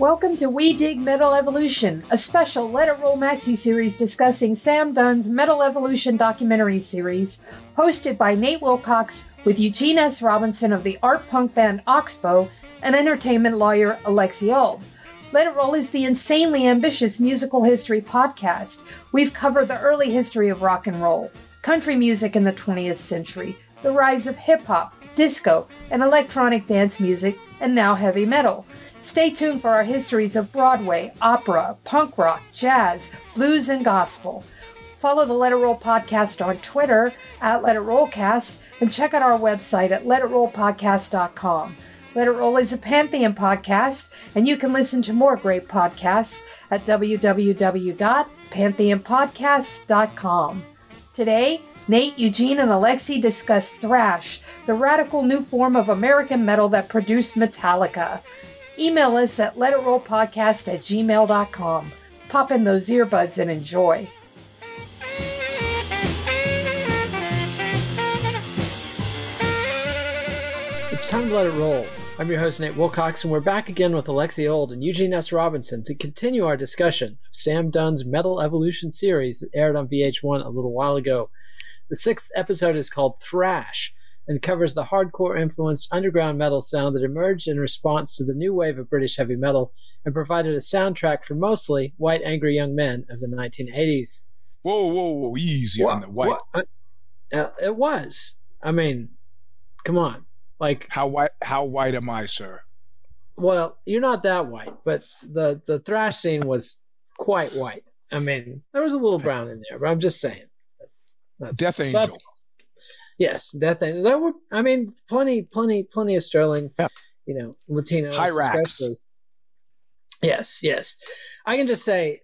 Welcome to We Dig Metal Evolution, a special Let It Roll Maxi series discussing Sam Dunn's Metal Evolution documentary series, hosted by Nate Wilcox with Eugene S. Robinson of the art punk band Oxbow and entertainment lawyer Alexi Auld. Let It Roll is the insanely ambitious musical history podcast. We've covered the early history of rock and roll, country music in the 20th century, the rise of hip hop, disco, and electronic dance music, and now heavy metal. Stay tuned for our histories of Broadway, opera, punk rock, jazz, blues, and gospel. Follow the Let It Roll podcast on Twitter at Let It Rollcast and check out our website at letitrollpodcast.com. Let It Roll is a Pantheon podcast, and you can listen to more great podcasts at www.pantheonpodcasts.com. Today, Nate, Eugene, and Alexi discuss thrash, the radical new form of American metal that produced Metallica. Email us at letitrollpodcast at gmail.com. Pop in those earbuds and enjoy. It's time to let it roll. I'm your host, Nate Wilcox, and we're back again with Alexi Auld and Eugene S. Robinson to continue our discussion of Sam Dunn's Metal Evolution series that aired on VH1 a little while ago. The sixth episode is called Thrash and covers the hardcore influenced underground metal sound that emerged in response to the new wave of British heavy metal and provided a soundtrack for mostly white angry young men of the 1980s. Whoa, whoa, whoa, easy what, on the white. What? Uh, it was. I mean, come on. Like how white? How white am I, sir? Well, you're not that white, but the the thrash scene was quite white. I mean, there was a little brown in there, but I'm just saying. That's, Death Angel. That's, yes, Death Angel. There were, I mean, plenty, plenty, plenty of Sterling. Yeah. You know, Latino. Hyrax. Yes, yes. I can just say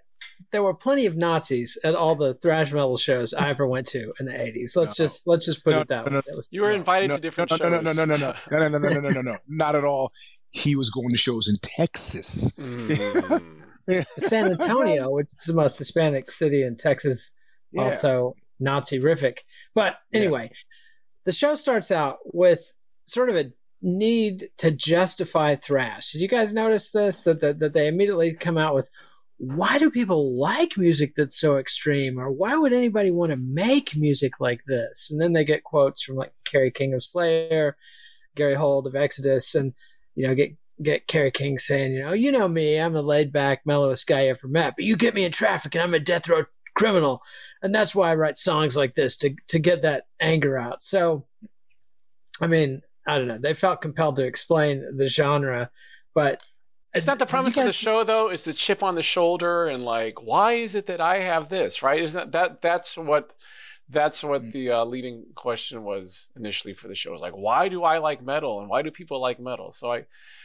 there were plenty of Nazis at all the thrash metal shows I ever went to in the '80s. Let's no. just let's just put no, it that no, way. No, you were invited to different no, shows. No, no, no, no, no, no, no, no, no, no, no, no, no, not at all. He was going to shows in Texas, mm. San Antonio, which is the most Hispanic city in Texas, yeah. also Nazi-rific. But anyway, yeah. The show starts out with sort of a need to justify thrash. Did you guys notice this? That that, that they immediately come out with why do people like music that's so extreme or why would anybody want to make music like this and then they get quotes from like kerry king of slayer gary holt of exodus and you know get get kerry king saying you know you know me i'm the laid back mellowest guy you ever met but you get me in traffic and i'm a death row criminal and that's why i write songs like this to to get that anger out so i mean i don't know they felt compelled to explain the genre but it's not the premise guys... of the show though. It's the chip on the shoulder and like, why is it that I have this? Right? Isn't that, that that's what that's what the uh, leading question was initially for the show. Is like, why do I like metal and why do people like metal? So I,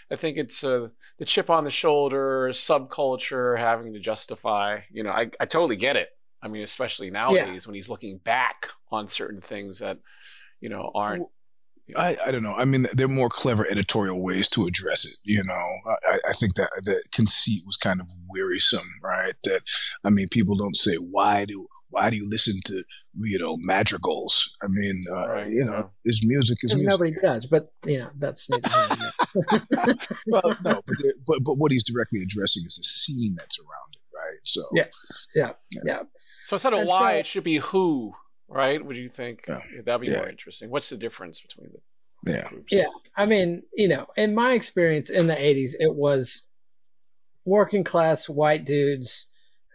I think it's uh, the chip on the shoulder, subculture having to justify. You know, I I totally get it. I mean, especially nowadays yeah. when he's looking back on certain things that, you know, aren't I, I don't know. I mean, there are more clever editorial ways to address it. You know, I, I think that that conceit was kind of wearisome, right? That I mean, people don't say why do why do you listen to you know madrigals? I mean, uh, right. you know, his music is music. nobody does, but you know that's. well, no, but but but what he's directly addressing is the scene that's around it, right? So yeah, yeah, yeah. yeah. So instead of and why, so, it should be who, right? Would you think yeah. that'd be yeah. more interesting? What's the difference between the yeah. Groups? Yeah. I mean, you know, in my experience in the 80s, it was working class white dudes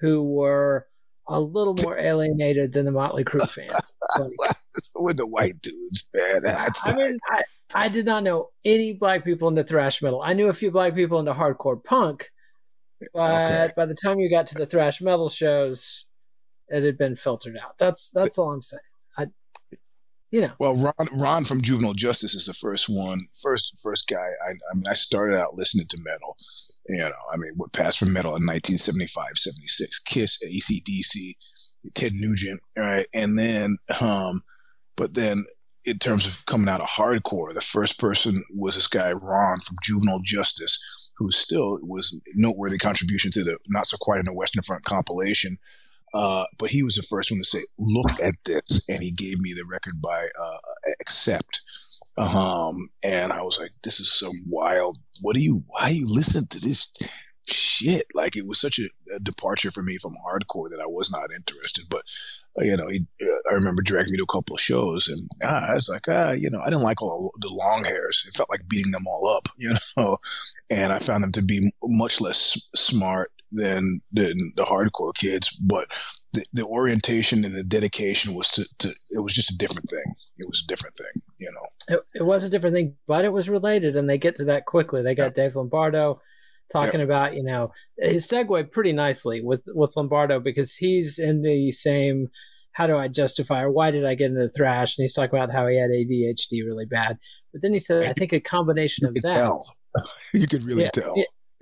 who were a little more alienated than the Motley Crue fans. Like, with the white dudes, man. I mean, I, I did not know any black people in the thrash metal. I knew a few black people in the hardcore punk, but okay. by the time you got to the thrash metal shows, it had been filtered out. That's that's all I'm saying. I, you know. Well, Ron Ron from Juvenile Justice is the first one, first first guy. I, I mean, I started out listening to metal. You know, I mean, what passed from metal in 1975, 76, Kiss, ACDC, Ted Nugent, right, and then, um, but then in terms of coming out of hardcore, the first person was this guy Ron from Juvenile Justice, who still was noteworthy contribution to the Not So Quiet in the Western Front compilation. Uh, but he was the first one to say, "Look at this," and he gave me the record by uh, Accept. Um, and I was like, "This is some wild. What do you? Why you listen to this shit?" Like it was such a, a departure for me from hardcore that I was not interested. But you know, he, uh, I remember dragging me to a couple of shows, and ah, I was like, ah, you know, I didn't like all the long hairs. It felt like beating them all up, you know. And I found them to be much less smart than, than the hardcore kids, but the, the orientation and the dedication was to, to, it was just a different thing. It was a different thing, you know. It, it was a different thing, but it was related, and they get to that quickly. They got yeah. Dave Lombardo talking about you know his segue pretty nicely with with Lombardo because he's in the same how do I justify or why did I get into thrash and he's talking about how he had ADHD really bad but then he said I think a combination of that tell. you could really yeah, tell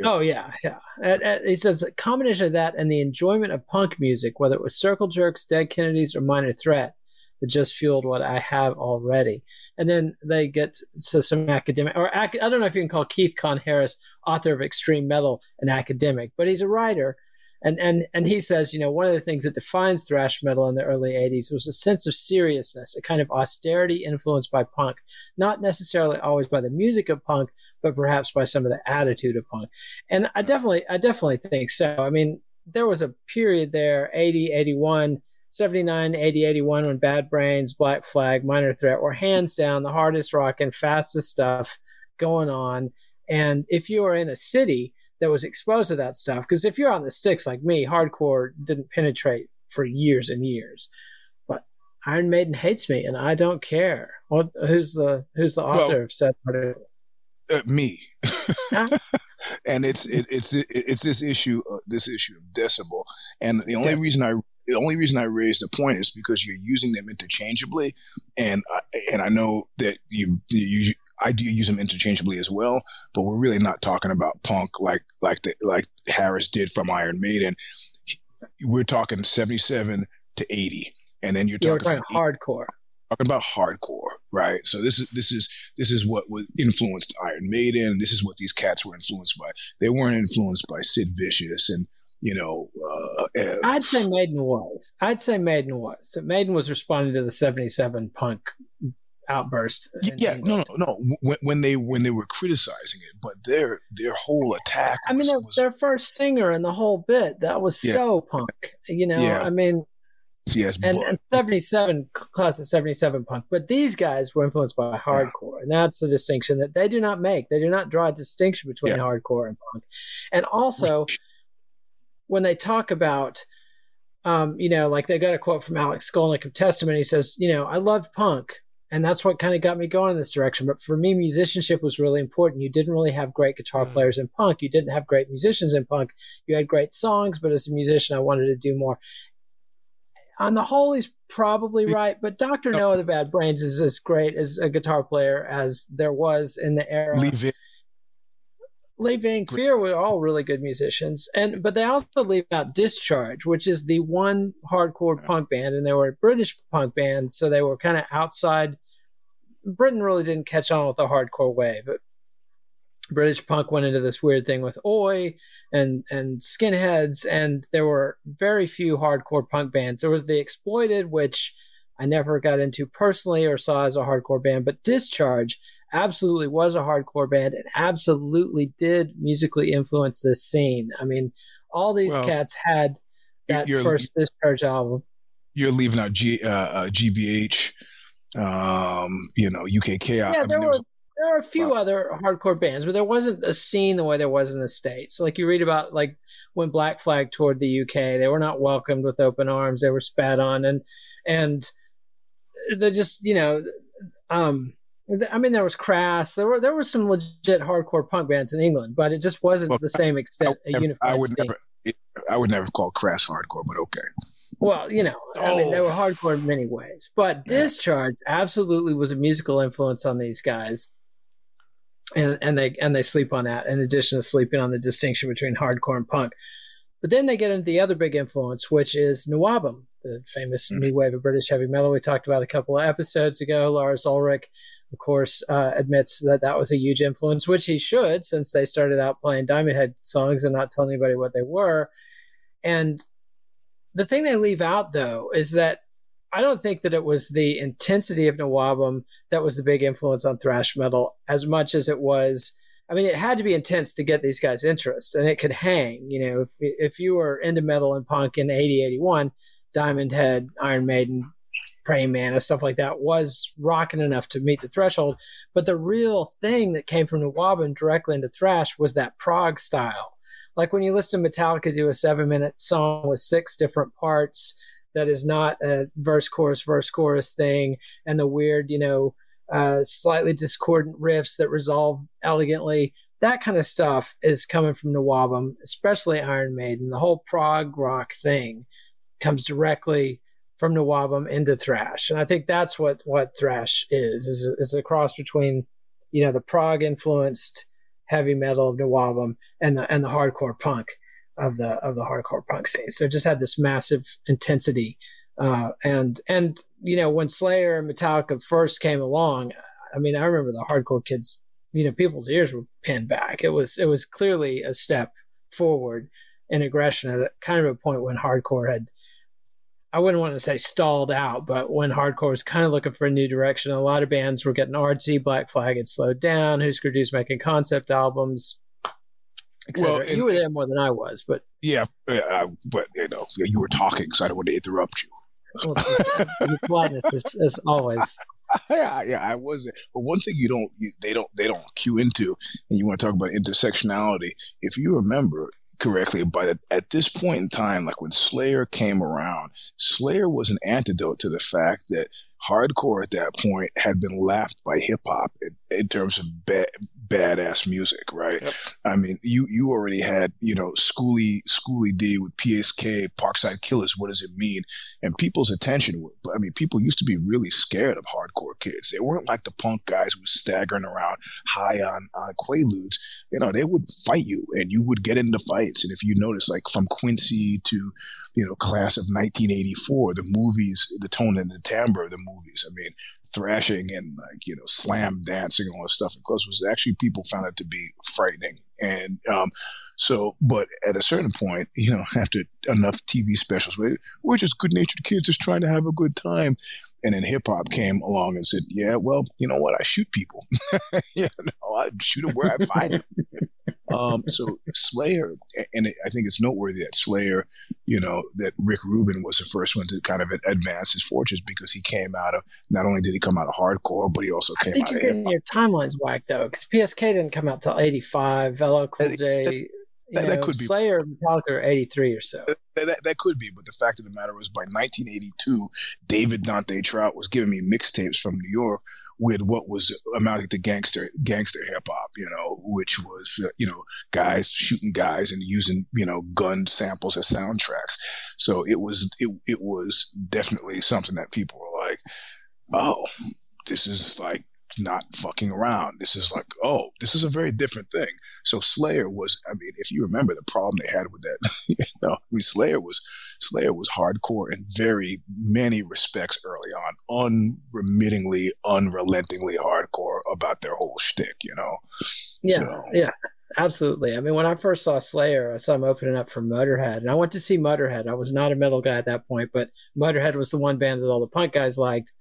Oh yeah, yeah. he says a combination of that and the enjoyment of punk music, whether it was Circle Jerks, Dead Kennedys, or Minor Threat, that just fueled what I have already. And then they get to some academic, or I don't know if you can call Keith Kahn-Harris, author of Extreme Metal, an academic, but he's a writer. And, and, and he says, you know, one of the things that defines thrash metal in the early 80s was a sense of seriousness, a kind of austerity influenced by punk, not necessarily always by the music of punk, but perhaps by some of the attitude of punk. And I definitely, I definitely think so. I mean, there was a period there, 80, 81, 79, 80, 81, when Bad Brains, Black Flag, Minor Threat were hands down the hardest rock and fastest stuff going on. And if you were in a city that was exposed to that stuff, because if you're on the sticks like me, hardcore didn't penetrate for years and years. But Iron Maiden hates me, and I don't care. What, who's the who's the author well, of said article? Uh, me. and it's it, it's it, it's this issue uh, this issue of decibel, and the only yeah. reason I the only reason I raise the point is because you're using them interchangeably, and I, and I know that you you I do use them interchangeably as well, but we're really not talking about punk like like the like Harris did from Iron Maiden. We're talking seventy seven to eighty, and then you're talking, talking hardcore. Talking about hardcore, right? So this is this is this is what was influenced Iron Maiden. This is what these cats were influenced by. They weren't influenced by Sid Vicious and you know. Uh, uh, I'd say Maiden was. I'd say Maiden was. Maiden was responding to the '77 punk outburst. Yeah, no, no, no. When, when, they when they were criticizing it, but their their whole attack. I mean, their, was, their first singer and the whole bit that was yeah. so punk. You know, yeah. I mean. Yes, and, and, 77 class of 77 punk but these guys were influenced by hardcore yeah. and that's the distinction that they do not make they do not draw a distinction between hardcore and punk and also when they talk about, um, you know, like they got a quote from Alex Skolnick of Testament. He says, you know, I loved punk, and that's what kind of got me going in this direction. But for me, musicianship was really important. You didn't really have great guitar mm. players in punk. You didn't have great musicians in punk. You had great songs, but as a musician, I wanted to do more. On the whole, he's probably right, but Dr. Know the Bad Brains is as great as a guitar player as there was in the era. Leave it leaving Fear were all really good musicians, and but they also leave out Discharge, which is the one hardcore punk band, and they were a British punk band, so they were kind of outside. Britain really didn't catch on with the hardcore wave, but British punk went into this weird thing with Oi and and skinheads, and there were very few hardcore punk bands. There was the Exploited, which I never got into personally or saw as a hardcore band, but Discharge absolutely was a hardcore band and absolutely did musically influence this scene. I mean, all these well, cats had that first Discharge album. You're leaving out G, uh, uh, GBH, um, you know, UKK. Yeah, I mean, there, were, was, there are a few other hardcore bands, but there wasn't a scene the way there was in the States. Like you read about, like when Black Flag toured the UK, they were not welcomed with open arms. They were spat on, and and they just, you know, um, I mean, there was Crass. There were there were some legit hardcore punk bands in England, but it just wasn't well, the same extent. I, a unified I would never, I would never call Crass hardcore, but okay. Well, you know, oh. I mean, they were hardcore in many ways, but yeah. Discharge absolutely was a musical influence on these guys, and and they and they sleep on that. In addition to sleeping on the distinction between hardcore and punk, but then they get into the other big influence, which is NWOBHM, the famous mm-hmm. new wave of British heavy metal we talked about a couple of episodes ago. Lars Ulrich of course, uh, admits that that was a huge influence, which he should, since they started out playing Diamond Head songs and not telling anybody what they were. And the thing they leave out, though, is that I don't think that it was the intensity of NWOBHM that was the big influence on thrash metal as much as it was. I mean, it had to be intense to get these guys' interest, and it could hang. You know, if, if you were into metal and punk in 80, 81, Diamond Head, Iron Maiden, praying mantis, stuff like that, was rocking enough to meet the threshold. But the real thing that came from NWOBHM directly into thrash was that prog style. Like when you listen to Metallica do a seven minute song with six different parts that is not a verse, chorus, verse, chorus thing, and the weird, you know, uh, slightly discordant riffs that resolve elegantly. That kind of stuff is coming from NWOBHM, especially Iron Maiden. The whole prog rock thing comes directly from NWOBHM into thrash, and I think that's what what thrash is is is a cross between you know the prog influenced heavy metal of NWOBHM and the and the hardcore punk of the of the hardcore punk scene. So it just had this massive intensity, uh, and and you know when Slayer and Metallica first came along, I mean I remember the hardcore kids, you know people's ears were pinned back. It was it was clearly a step forward in aggression at a, kind of a point when hardcore had I wouldn't want to say stalled out, but when hardcore was kind of looking for a new direction, a lot of bands were getting artsy. Black Flag had slowed down. Husker Du's making concept albums. Well, and, you were there more than I was, but yeah, uh, but you know, you were talking, so I don't want to interrupt you. Well, politeness as, as always. yeah, yeah, I wasn't. But one thing you don't, you, they don't, they don't cue into, and you want to talk about intersectionality. If you remember correctly, but at this point in time, like when Slayer came around, Slayer was an antidote to the fact that hardcore at that point had been laughed by hip hop in, in, terms of bad, badass music, right? Yep. I mean, you you already had you know Schoolly Schoolly D with PSK Parkside Killers. What does it mean? And people's attention. I mean, people used to be really scared of hardcore kids. They weren't like the punk guys who were staggering around high on on quaaludes. You know, they would fight you, and you would get into fights. And if you notice, like from Quincy to you know, class of 1984, the movies, the tone and the timbre of the movies. I mean, thrashing and like you know slam dancing and all this stuff in clubs was actually people found it to be frightening. And um, so but at a certain point you know after enough tv specials we're just good natured kids just trying to have a good time. And then hip hop came along and said yeah well you know what? I shoot people. You know i shoot them where i find them um, so Slayer, and I think it's noteworthy that Slayer, you know, that Rick Rubin was the first one to kind of advance his fortunes because he came out of not only did he come out of hardcore, but he also came I think out of your timelines whack though, because PSK didn't come out till '85. LL Cool J. That, that, could be Slayer, Metallica, '83 or so. That, that, that, could be, but the fact of the matter is, by 1982, David Dante Trout was giving me mixtapes from New York with what was amounting to gangster gangster hip hop, you know, which was uh, you know guys shooting guys and using you know gun samples as soundtracks. So it was it it was definitely something that people were like, oh, this is like not fucking around. This is like, oh, this is a very different thing. So Slayer was, I mean, if you remember the problem they had with that, you know, I mean, Slayer was Slayer was hardcore in very many respects early on, unremittingly, unrelentingly hardcore about their whole shtick, you know. Yeah, so. yeah, absolutely. I mean, when I first saw Slayer, I saw them opening up for Motorhead, and I went to see Motorhead. I was not a metal guy at that point, but Motorhead was the one band that all the punk guys liked.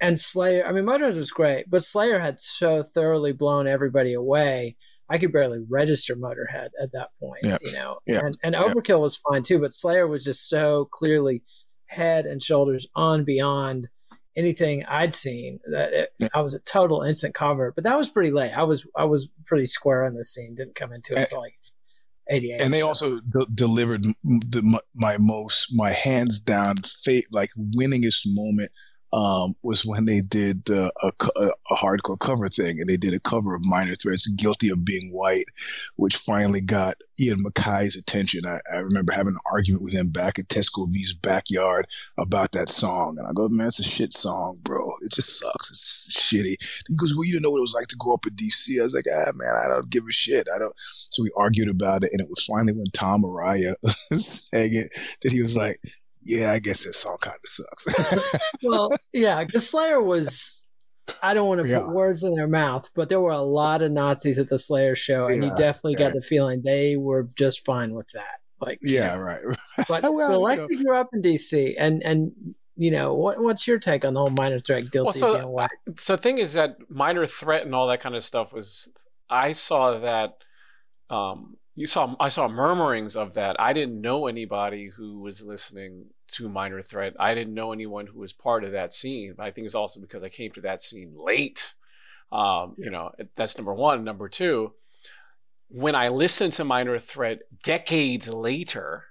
And Slayer, I mean, Motorhead was great, but Slayer had so thoroughly blown everybody away I could barely register Motorhead at that point, yeah. you know. Yeah. And, and Overkill yeah. was fine too, but Slayer was just so clearly head and shoulders on beyond anything I'd seen that it, yeah. I was a total instant convert. But that was pretty late. I was I was pretty square on the scene. Didn't come into it until like 88. And they so. also delivered the, my, my, most my hands down fate like winningest moment um, was when they did uh, a, a, hardcore cover thing, and they did a cover of Minor Threat's "Guilty of Being White," which finally got Ian MacKaye's attention. I, I remember having an argument with him back at Tesco Vee's backyard about that song, and I go, "Man, it's a shit song, bro. It just sucks. It's shitty." He goes, "Well, you didn't know what it was like to grow up in D.C." I was like, "Ah, man, I don't give a shit. I don't." So we argued about it, and it was finally when Tom Araya sang it that he was like, yeah, I guess that song kind of sucks. well, yeah, because Slayer was. I don't want to yeah. put words in their mouth, but there were a lot of Nazis at the Slayer show, and yeah, you definitely yeah. got the feeling they were just fine with that. Like, yeah, right. but well, Lexi you know. grew up in D.C. and and you know what what's your take on the whole minor threat guilty? Well, so, so the thing is that minor threat and all that kind of stuff was. I saw that um, you saw I saw murmurings of that. I didn't know anybody who was listening to Minor Threat. I didn't know anyone who was part of that scene. But I think it's also because I came to that scene late. Um, yeah. You know, that's number one. Number two, when I listened to Minor Threat decades later,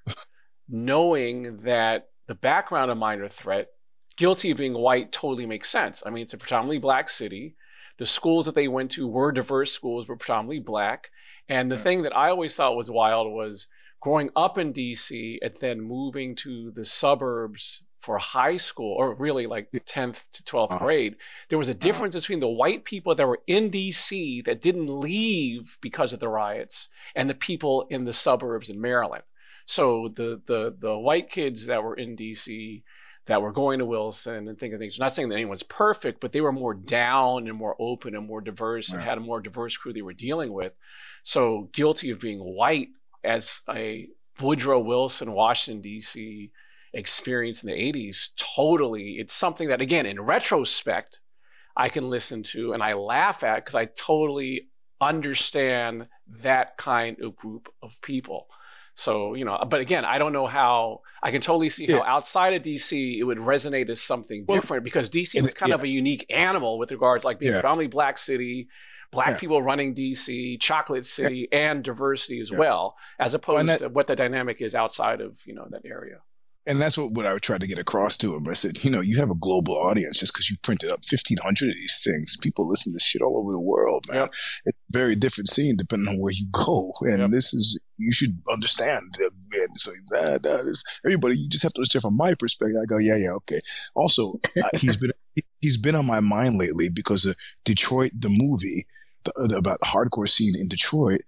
knowing that the background of Minor Threat, guilty of being white, totally makes sense. I mean, it's a predominantly black city. The schools that they went to were diverse schools, but predominantly black. And the thing that I always thought was wild was growing up in DC and then moving to the suburbs for high school, or really like 10th to 12th uh-huh. grade, there was a uh-huh. difference uh-huh. between the white people that were in DC that didn't leave because of the riots and the people in the suburbs in Maryland. So the the the white kids that were in DC that were going to Wilson and thinking things. I'm not saying that anyone's perfect, but they were more down and more open and more diverse and had a more diverse crew they were dealing with. So guilty of being white as a Woodrow Wilson, Washington, D.C. experience in the 80s, totally, it's something that, again, in retrospect, I can listen to and I laugh at because I totally understand that kind of group of people. So, you know, but again, I don't know how I can totally see yeah. how outside of DC it would resonate as something well, different because DC was kind yeah. of a unique animal with regards like being yeah. predominantly black city, black yeah. people running DC, chocolate city, yeah. and diversity as yeah. well, as opposed well, that, to what the dynamic is outside of you know that area. And that's what, what I tried to get across to him. I said, you know, you have a global audience just because you printed up 1,500 of these things. People listen to shit all over the world, man. It's a very different scene depending on where you go. And yep. this is, you should understand. And so that, that is, everybody, you just have to understand from my perspective. I go, yeah, yeah, okay. Also, uh, he's been, he's been on my mind lately because of Detroit, the movie the, about the hardcore scene in Detroit,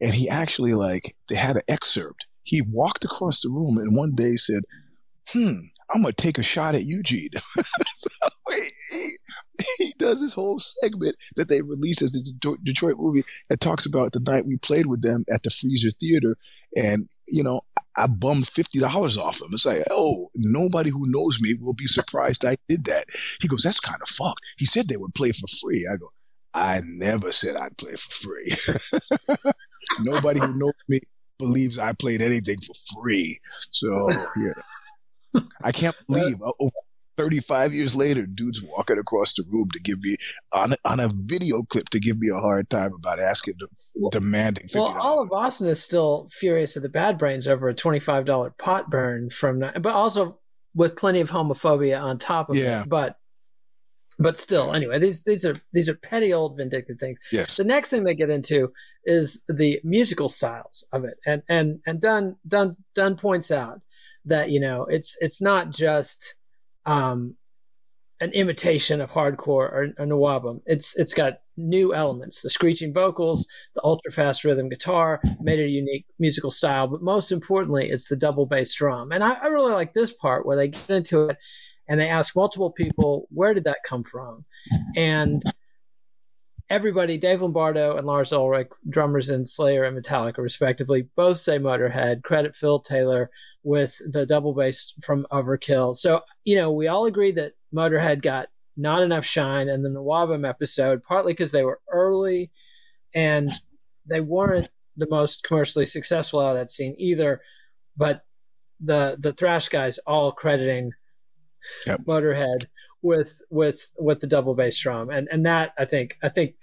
and he actually like they had an excerpt. He walked across the room and one day said, "Hmm, I'm gonna take a shot at Eugene." so he, he does this whole segment that they released as the Detroit movie that talks about the night we played with them at the Freezer Theater, and you know I bummed fifty dollars off him. It's like, oh, nobody who knows me will be surprised I did that. He goes, that's kind of fucked. He said they would play for free. I go, I never said I'd play for free. Nobody who knows me believes I played anything for free. So yeah, I can't believe uh, over 35 years later, dudes walking across the room to give me on a, on a video clip to give me a hard time about asking, well, demanding. $50. Well, all of Boston is still furious at the Bad Brains over a $25 pot burn from, but also with plenty of homophobia on top of yeah. it. But but still anyway these these are these are petty old vindictive things yes the next thing they get into is the musical styles of it and and and dunn dunn dunn points out that you know it's it's not just um an imitation of hardcore or, or NWOBHM. It's it's got new elements, the screeching vocals, the ultra fast rhythm guitar, made it a unique musical style. But most importantly, it's the double bass drum. And I, I really like this part where they get into it and they ask multiple people, where did that come from? And everybody, Dave Lombardo and Lars Ulrich, drummers in Slayer and Metallica, respectively, both say Motorhead. Credit Phil Taylor with the double bass from Overkill. So, you know, we all agree that Motorhead got not enough shine in the NWOBHM episode, partly because they were early and they weren't the most commercially successful out of that scene either. But the the thrash guys all crediting yep. Motorhead with with with the double bass drum, and and that I think I think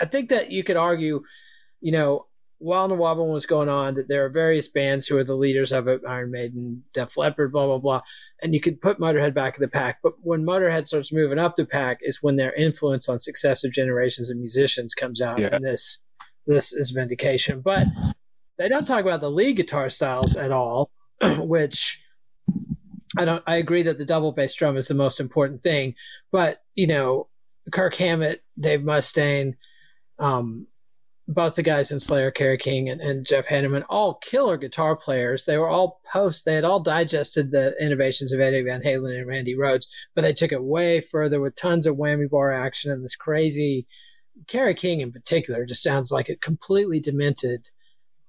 I think that you could argue, you know, while Wobble was going on, that there are various bands who are the leaders of it, Iron Maiden, Def Leppard, blah blah blah, and you could put Motorhead back in the pack. But when Motorhead starts moving up the pack, is when their influence on successive generations of musicians comes out, yeah. and this this is vindication. But they don't talk about the lead guitar styles at all, which I don't. I agree that the double bass drum is the most important thing, but you know, Kirk Hammett, Dave Mustaine, um, both the guys in Slayer, Kerry King and, and Jeff Hanneman, all killer guitar players. They were all post. They had all digested the innovations of Eddie Van Halen and Randy Rhoads, but they took it way further with tons of whammy bar action and this crazy. Kerry King in particular just sounds like a completely demented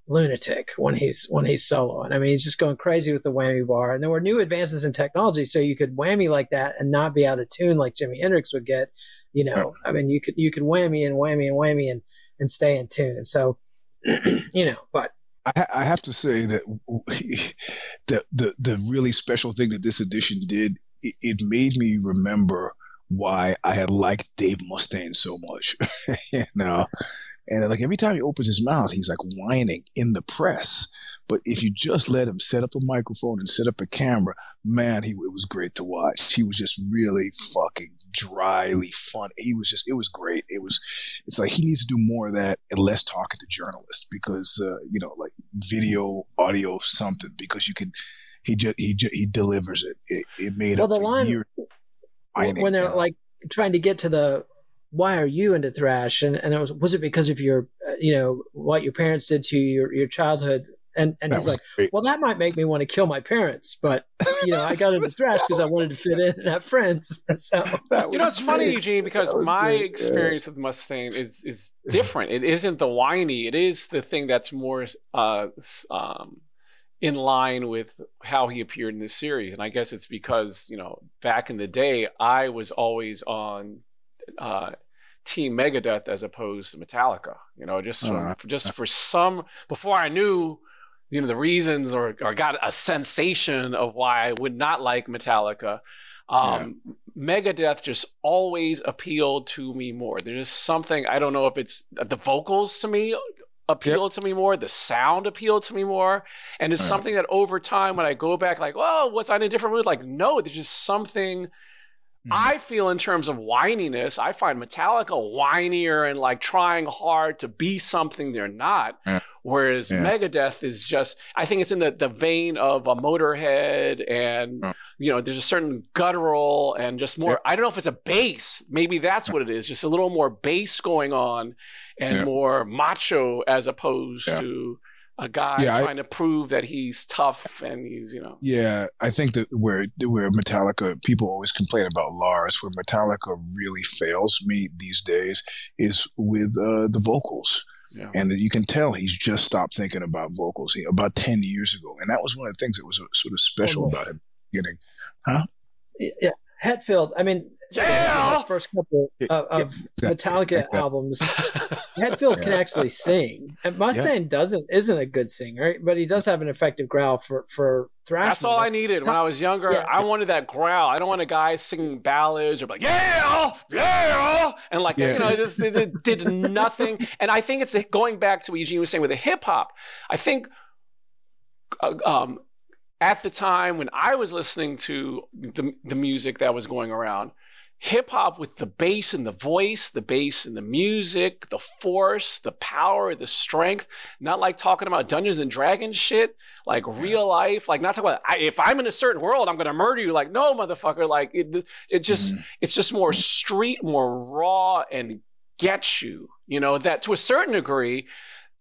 lunatic when he's when he's soloing. I mean, he's just going crazy with the whammy bar. And there were new advances in technology, so you could whammy like that and not be out of tune like Jimi Hendrix would get. You know, I mean, you could you could whammy and whammy and whammy and and stay in tune. So, you know, but I, I have to say that the the the really special thing that this edition did it, it made me remember why I had liked Dave Mustaine so much. you know, and like every time he opens his mouth, he's like whining in the press. But if you just let him set up a microphone and set up a camera, man, he it was great to watch. He was just really fucking dryly fun. He was just it was great. It was it's like he needs to do more of that and less talking to journalists because uh, you know like video, audio, something because you can he just he just, he delivers it. It, it made well, up the line, years. When they're like trying to get to the why are you into thrash? And, and it was, was it because of your, uh, you know, what your parents did to your, your childhood? And, and he's like, great. well, that might make me want to kill my parents, but you know, I got into thrash because I wanted to fit in and have friends. So you know, it's great. funny, Eugene, because my great. experience yeah. with Mustaine is is different. It isn't the whiny; it is the thing that's more uh, um, in line with how he appeared in this series. And I guess it's because you know, back in the day, I was always on uh, Team Megadeth as opposed to Metallica. You know, just uh, for, just for some before I knew you know the reasons or, or got a sensation of why I would not like Metallica. Um, yeah. Megadeth just always appealed to me more. There's just something I don't know if it's the vocals to me appeal yep. to me more, the sound appealed to me more, and it's something that over time when I go back like, oh, was I in a different mood? Like, no, there's just something Mm-hmm. I feel in terms of whininess, I find Metallica whinier and like trying hard to be something they're not. Yeah. Whereas yeah. Megadeth is just, I think it's in the, the vein of a Motorhead and, oh. you know, there's a certain guttural and just more. I don't know if it's a bass. Maybe that's what it is. Just a little more bass going on and more macho as opposed to a guy yeah, trying I, to prove that he's tough and he's you know. Yeah i think that where where metallica people always complain about lars where metallica really fails me these days is with uh, the vocals. Yeah. and you can tell he's just stopped thinking about vocals he, about 10 years ago. And that was one of the things that was sort of special oh, about him getting huh? Yeah. Hetfield i mean yeah, his first couple of, of yeah, Metallica albums, Hetfield yeah. can actually sing. And Mustaine yeah. doesn't isn't a good singer, but he does have an effective growl for for thrash. That's all I needed when I was younger. I wanted that growl. I don't want a guy singing ballads or like yeah, yeah, and like you know, just it, did nothing. and I think it's going back to what Eugene was saying with the hip hop. I think. Uh, um, at the time when I was listening to the the music that was going around, hip hop with the bass and the voice, the bass and the music, the force, the power, the strength. Not like talking about Dungeons and Dragons shit, like real life. Like not talking about if I'm in a certain world, I'm gonna murder you. Like no, motherfucker. Like it, it just mm-hmm. it's just more street, more raw, and gets you. You know that to a certain degree.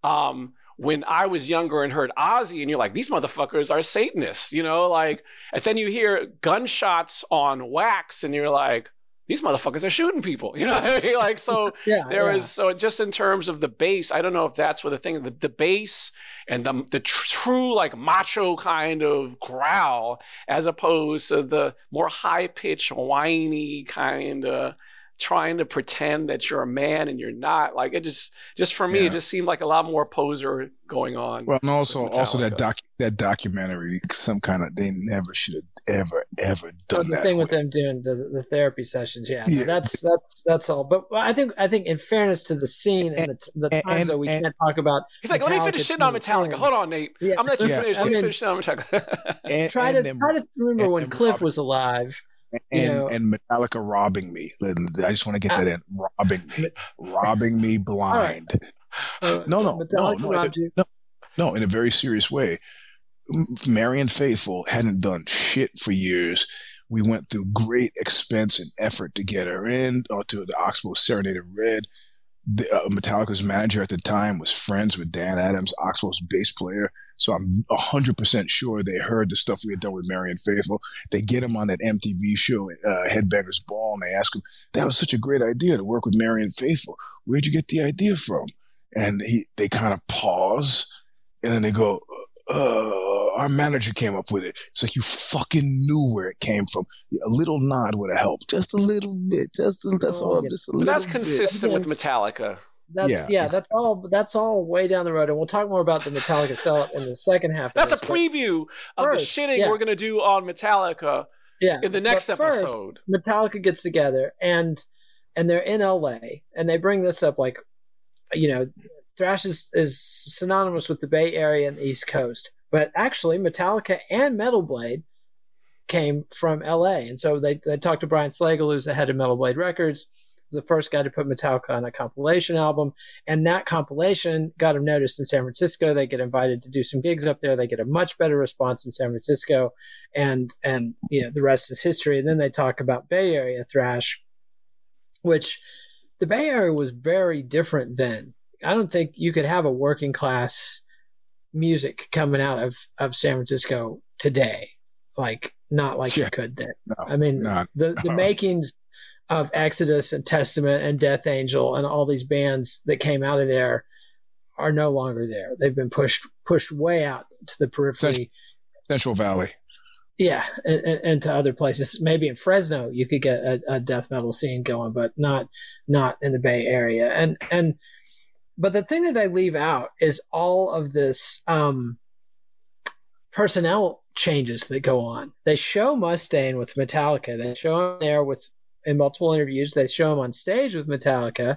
Um, when I was younger and heard Ozzy, and you're like, these motherfuckers are Satanists, you know, like, and then you hear gunshots on wax, and you're like, these motherfuckers are shooting people. You know I mean? Like, so yeah, there yeah. is, so just in terms of the bass, I don't know if that's what the thing, the, the bass and the, the tr- true like macho kind of growl as opposed to the more high pitched, whiny kind of trying to pretend that you're a man and you're not. Like it just just for me, yeah. it just seemed like a lot more poser going on. Well, and also also that doc that documentary, some kind of they never should have ever ever done the that. thing with them doing the, the therapy sessions, yeah, yeah, that's that's that's all. But I think I think in fairness to the scene and, and the, the and, times and, that we can't talk about. He's like, let me finish shitting on Metallica. Hold on, Nate. Yeah. I'm gonna let you yeah. finish. Let I mean, me finish on Metallica. try to try to remember when Cliff was alive and you know, and Metallica robbing me. I just want to get that in. Robbing me, robbing me blind. Right. Uh, no, no, no, no, in, no, no, in a very serious way. Marianne Faithfull hadn't done shit for years. We went through great expense and effort to get her in, or to the Oxbow Serenade of Red. The, uh, Metallica's manager at the time was friends with Dan Adams, Oxbow's bass player. So I'm 100% sure they heard the stuff we had done with Marianne Faithfull. They get him on that MTV show, uh, Headbangers Ball, and they ask him, that was such a great idea to work with Marianne Faithfull. Where'd you get the idea from? And he, they kind of pause and then they go, uh, our manager came up with it. It's like you fucking knew where it came from. A little nod would have helped, just a little bit. Just a, that's all. Just a little. That's consistent bit. with Metallica. That's yeah, yeah that's all. That's all way down the road, and we'll talk more about the Metallica sell in the second half. That's this, a preview of first, the shitting yeah. we're gonna do on Metallica. Yeah, in the next episode, Metallica gets together and and they're in LA, and they bring this up like, you know, thrash is, is synonymous with the Bay Area and the East Coast, but actually Metallica and Metal Blade came from LA, and so they they talked to Brian Slagel, who's the head of Metal Blade Records was the first guy to put Metallica on a compilation album. And that compilation got him noticed in San Francisco. They get invited to do some gigs up there. They get a much better response in San Francisco. And, and, you know, the rest is history. And then they talk about Bay Area thrash, which the Bay Area was very different then. I don't think you could have a working class music coming out of, of San Francisco today. Like, not like yeah. you could then. No, I mean, no, the, the makings of Exodus and Testament and Death Angel and all these bands that came out of there are no longer there. They've been pushed pushed way out to the periphery, Central Valley. Yeah, and, and, to other places. Maybe in Fresno you could get a, a, death metal scene going, but not not in the Bay Area. And and but the thing that they leave out is all of this um, personnel changes that go on. They show Mustaine with Metallica. They show him there with in multiple interviews. They show him on stage with Metallica,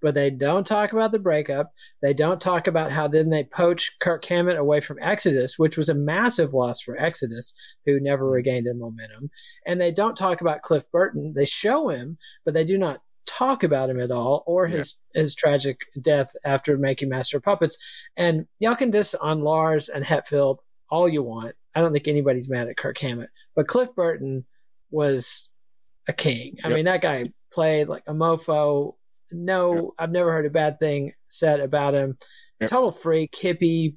but they don't talk about the breakup. They don't talk about how then they poach Kirk Hammett away from Exodus, which was a massive loss for Exodus, who never regained their momentum. And they don't talk about Cliff Burton. They show him, but they do not talk about him at all or his yeah. his tragic death after making Master Puppets. And y'all can diss on Lars and Hetfield all you want. I don't think anybody's mad at Kirk Hammett, but Cliff Burton was a king. I yep. mean, that guy played like a mofo. No, yep. I've never heard a bad thing said about him. Yep. Total freak, hippie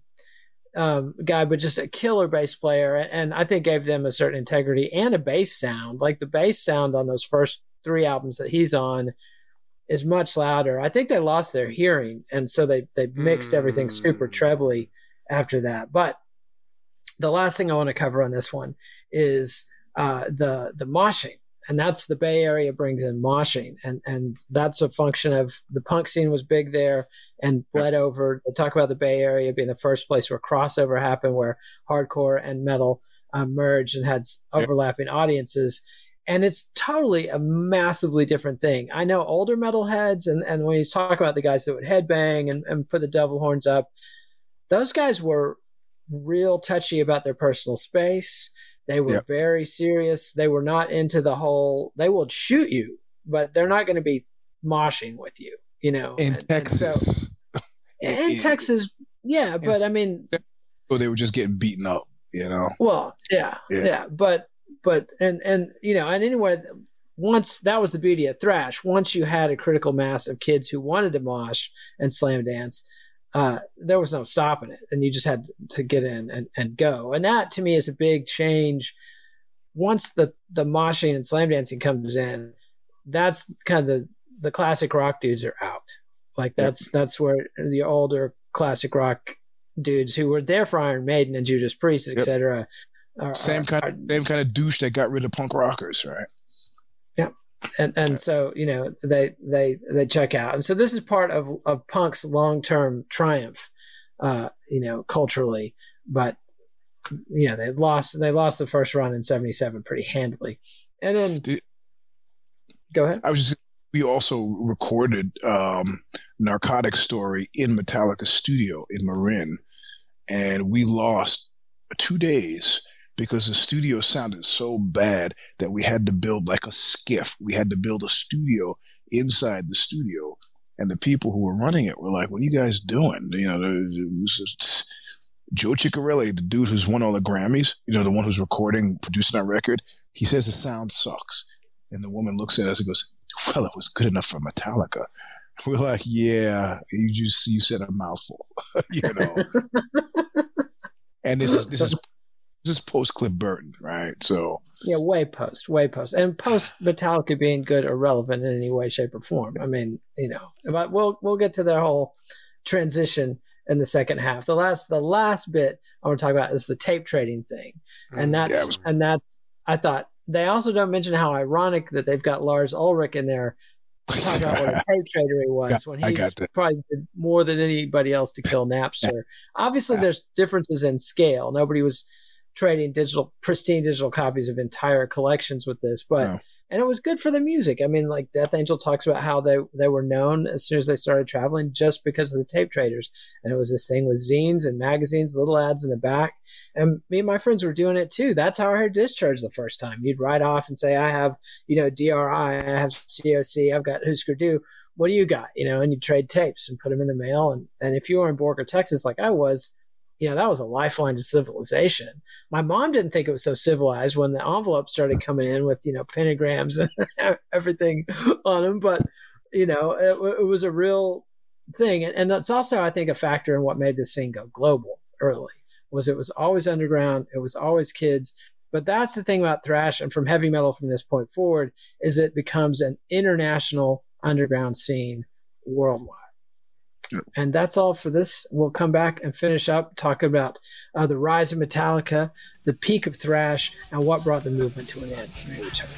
um, guy, but just a killer bass player. And I think gave them a certain integrity and a bass sound. Like the bass sound on those first three albums that he's on is much louder. I think they lost their hearing. And so they, they mixed mm. everything super hmm. trebly after that. But the last thing I want to cover on this one is uh, the the moshing and that's the Bay Area brings in moshing, and and that's a function of the punk scene was big there and bled over. They talk about the Bay Area being the first place where crossover happened, where hardcore and metal um, merged and had overlapping audiences. And it's totally a massively different thing. I know older metalheads, and, and when you talk about the guys that would headbang and, and put the devil horns up, those guys were real touchy about their personal space they were yep. very serious. They were not into the whole. They will shoot you, but they're not going to be moshing with you. You know, in and, Texas. And so, in Texas, yeah, but I mean, so they were just getting beaten up. You know. Well, yeah, yeah, yeah but but and and you know, and anyway, once that was the beauty of thrash. Once you had a critical mass of kids who wanted to mosh and slam dance, uh, there was no stopping it, and you just had to get in and, and go. And that to me is a big change. Once the the moshing and slam dancing comes in, that's kind of the the classic rock dudes are out. Like that's yep. that's where the older classic rock dudes who were there for Iron Maiden and Judas Priest, etc. Yep. same kind, of, same kind of douche that got rid of punk rockers, right? Yeah, and and so you know they they they check out, and so this is part of of punk's long term triumph, uh, you know, culturally. But you know they lost they lost the first run in '77 pretty handily, and then Did, go ahead. I was just we also recorded um, Narcotic Story in Metallica studio in Marin, and we lost two days because the studio sounded so bad that we had to build like a skiff. We had to build a studio inside the studio. And the people who were running it were like, what are you guys doing? You know, Joe Chiccarelli, the dude who's won all the Grammys, you know, the one who's recording, producing our record, he says the sound sucks. And the woman looks at us and goes, well, it was good enough for Metallica. We're like, yeah, you just you said a mouthful, you know. and this is this is this is post Cliff Burton, right? So yeah, way post, way post, and post Metallica being good or relevant in any way, shape, or form. I mean, you know, but we'll we'll get to their whole transition in the second half. The last the last bit I want to talk about is the tape trading thing, and mm, that's yeah, was- and that's I thought they also don't mention how ironic that they've got Lars Ulrich in there talk about what a tape trader he was yeah, when he's probably did more than anybody else to kill Napster. Obviously, yeah. there's differences in scale. Nobody was trading digital, pristine digital copies of entire collections with this, but. And it was good for the music. I mean, like Death Angel talks about how they they were known as soon as they started traveling just because of the tape traders, and it was this thing with zines and magazines, little ads in the back. And me and my friends were doing it too. That's how I heard Discharge the first time. You'd write off and say, "I have, you know, DRI, I have COC, I've got Husker Du. What do you got?" You know, and you trade tapes and put them in the mail. And and if you were in Borger, Texas, like I was, you know, that was a lifeline to civilization. My mom didn't think it was so civilized when the envelopes started coming in with, you know, pentagrams and everything on them. But, you know, it, it was a real thing. And, and that's also, I think, a factor in what made this scene go global early was it was always underground. It was always kids. But that's the thing about thrash and from heavy metal from this point forward is it becomes an international underground scene worldwide. And that's all for this. We'll come back and finish up talking about uh, the rise of Metallica, the peak of thrash, and what brought the movement to an end. we return.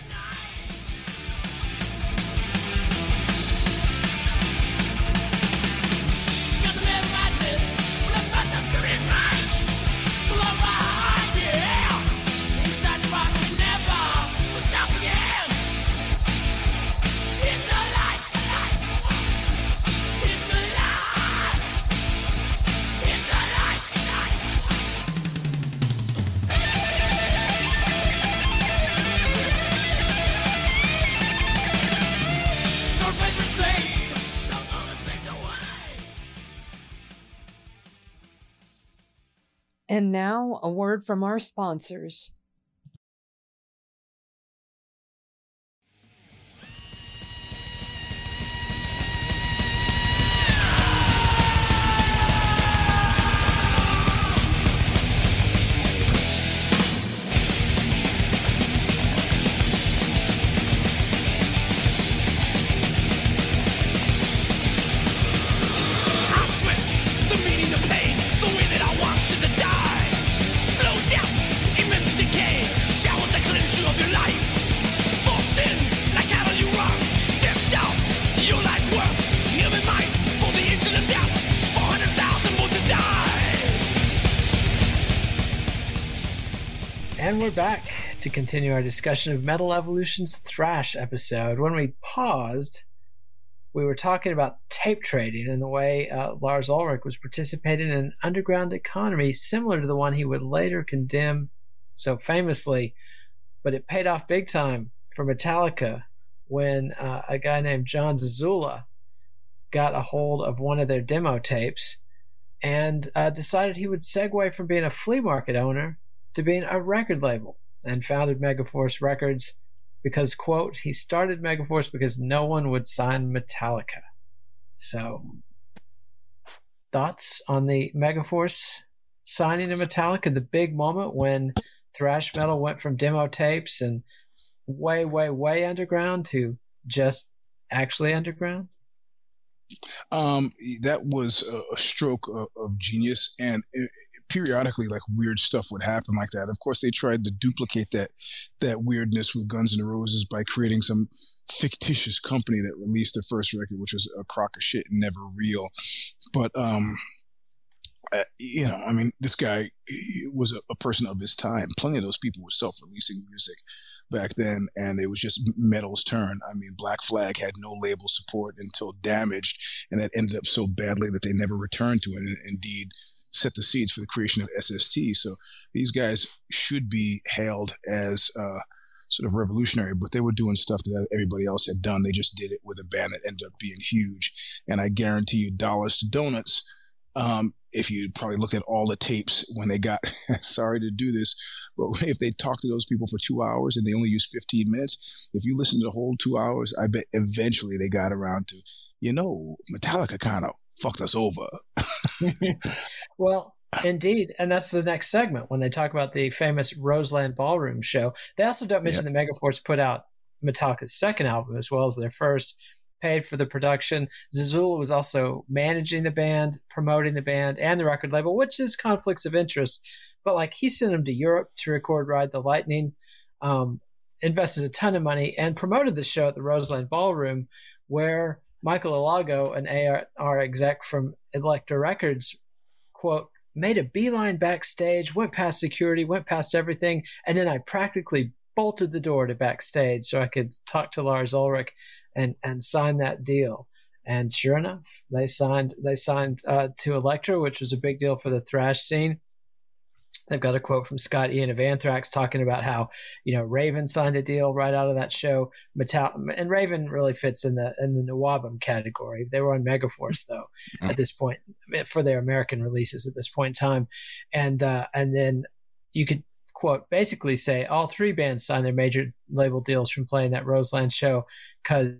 And now, a word from our sponsors. We're back to continue our discussion of Metal Evolution's Thrash episode. When we paused, we were talking about tape trading and the way uh, Lars Ulrich was participating in an underground economy similar to the one he would later condemn so famously, but it paid off big time for Metallica when uh, a guy named John Zazula got a hold of one of their demo tapes and uh, decided he would segue from being a flea market owner to being a record label and founded Megaforce Records because, quote, he started Megaforce because no one would sign Metallica. So, thoughts on the Megaforce signing to Metallica, the big moment when thrash metal went from demo tapes and way, way, way underground to just actually underground? Um, that was a, stroke of, of, genius, and it, periodically, like weird stuff would happen like that. Of course, they tried to duplicate that that weirdness with Guns N' Roses by creating some fictitious company that released the first record, which was a crock of shit and never real. But um, uh, you know, I mean, this guy was a, a, person of his time. Plenty of those people were self-releasing music back then, and it was just metal's turn. I mean, Black Flag had no label support until Damaged, and that ended up so badly that they never returned to it. And indeed, set the seeds for the creation of SST. So these guys should be hailed as uh, sort of revolutionary, but they were doing stuff that everybody else had done. They just did it with a band that ended up being huge. And I guarantee you, dollars to donuts. Um, if you probably looked at all the tapes when they got sorry to do this, but if they talked to those people for two hours and they only used 15 minutes, if you listen to the whole two hours, I bet eventually they got around to, you know, Metallica kind of fucked us over. well, indeed. And that's the next segment when they talk about the famous Roseland Ballroom show. They also don't mention yeah. that Megaforce put out Metallica's second album as well as their first paid for the production. Zazula was also managing the band, promoting the band, and the record label, which is conflicts of interest. But like he sent them to Europe to record Ride the Lightning, um, invested a ton of money, and promoted the show at the Roseland Ballroom, where Michael Alago, an A&R exec from Elektra Records, quote, made a beeline backstage, went past security, went past everything, and then I practically bolted the door to backstage so I could talk to Lars Ulrich and and sign that deal. And sure enough, they signed they signed uh, to Elektra, which was a big deal for the thrash scene. They've got a quote from Scott Ian of Anthrax talking about how you know Raven signed a deal right out of that show. Metal- and Raven really fits in the in the NWOBHM category. They were on Megaforce though at this point for their American releases at this point in time, and uh, and then you could quote basically say all three bands signed their major label deals from playing that Roseland show because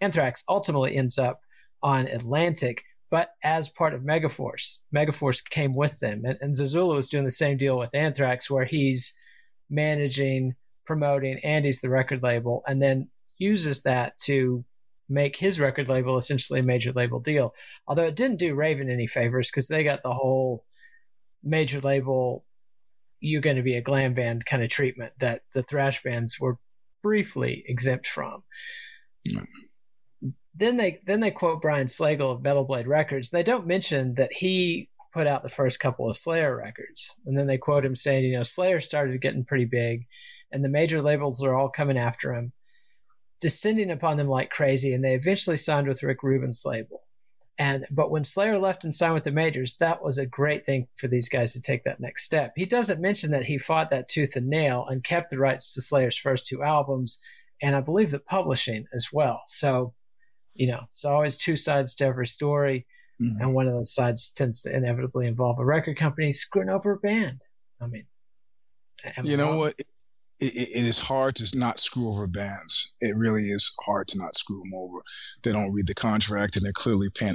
Anthrax ultimately ends up on Atlantic, but as part of Megaforce. Megaforce came with them, and, and Zazula was doing the same deal with Anthrax, where he's managing, promoting, and he's the record label, and then uses that to make his record label essentially a major label deal. Although it didn't do Raven any favors because they got the whole major label you're going to be a glam band kind of treatment that the thrash bands were briefly exempt from. Mm. Then they then they quote Brian Slagel of Metal Blade Records. They don't mention that he put out the first couple of Slayer records, and then they quote him saying, you know, Slayer started getting pretty big, and the major labels are all coming after him, descending upon them like crazy, and they eventually signed with Rick Rubin's label. And but when Slayer left and signed with the majors, that was a great thing for these guys to take that next step. He doesn't mention that he fought that tooth and nail and kept the rights to Slayer's first two albums, and I believe the publishing as well. So, you know, it's always two sides to every story, mm-hmm. and one of those sides tends to inevitably involve a record company screwing over a band. I mean, you know what? It, it, it is hard to not screw over bands. It really is hard to not screw them over. They don't read the contract and they're clearly uh,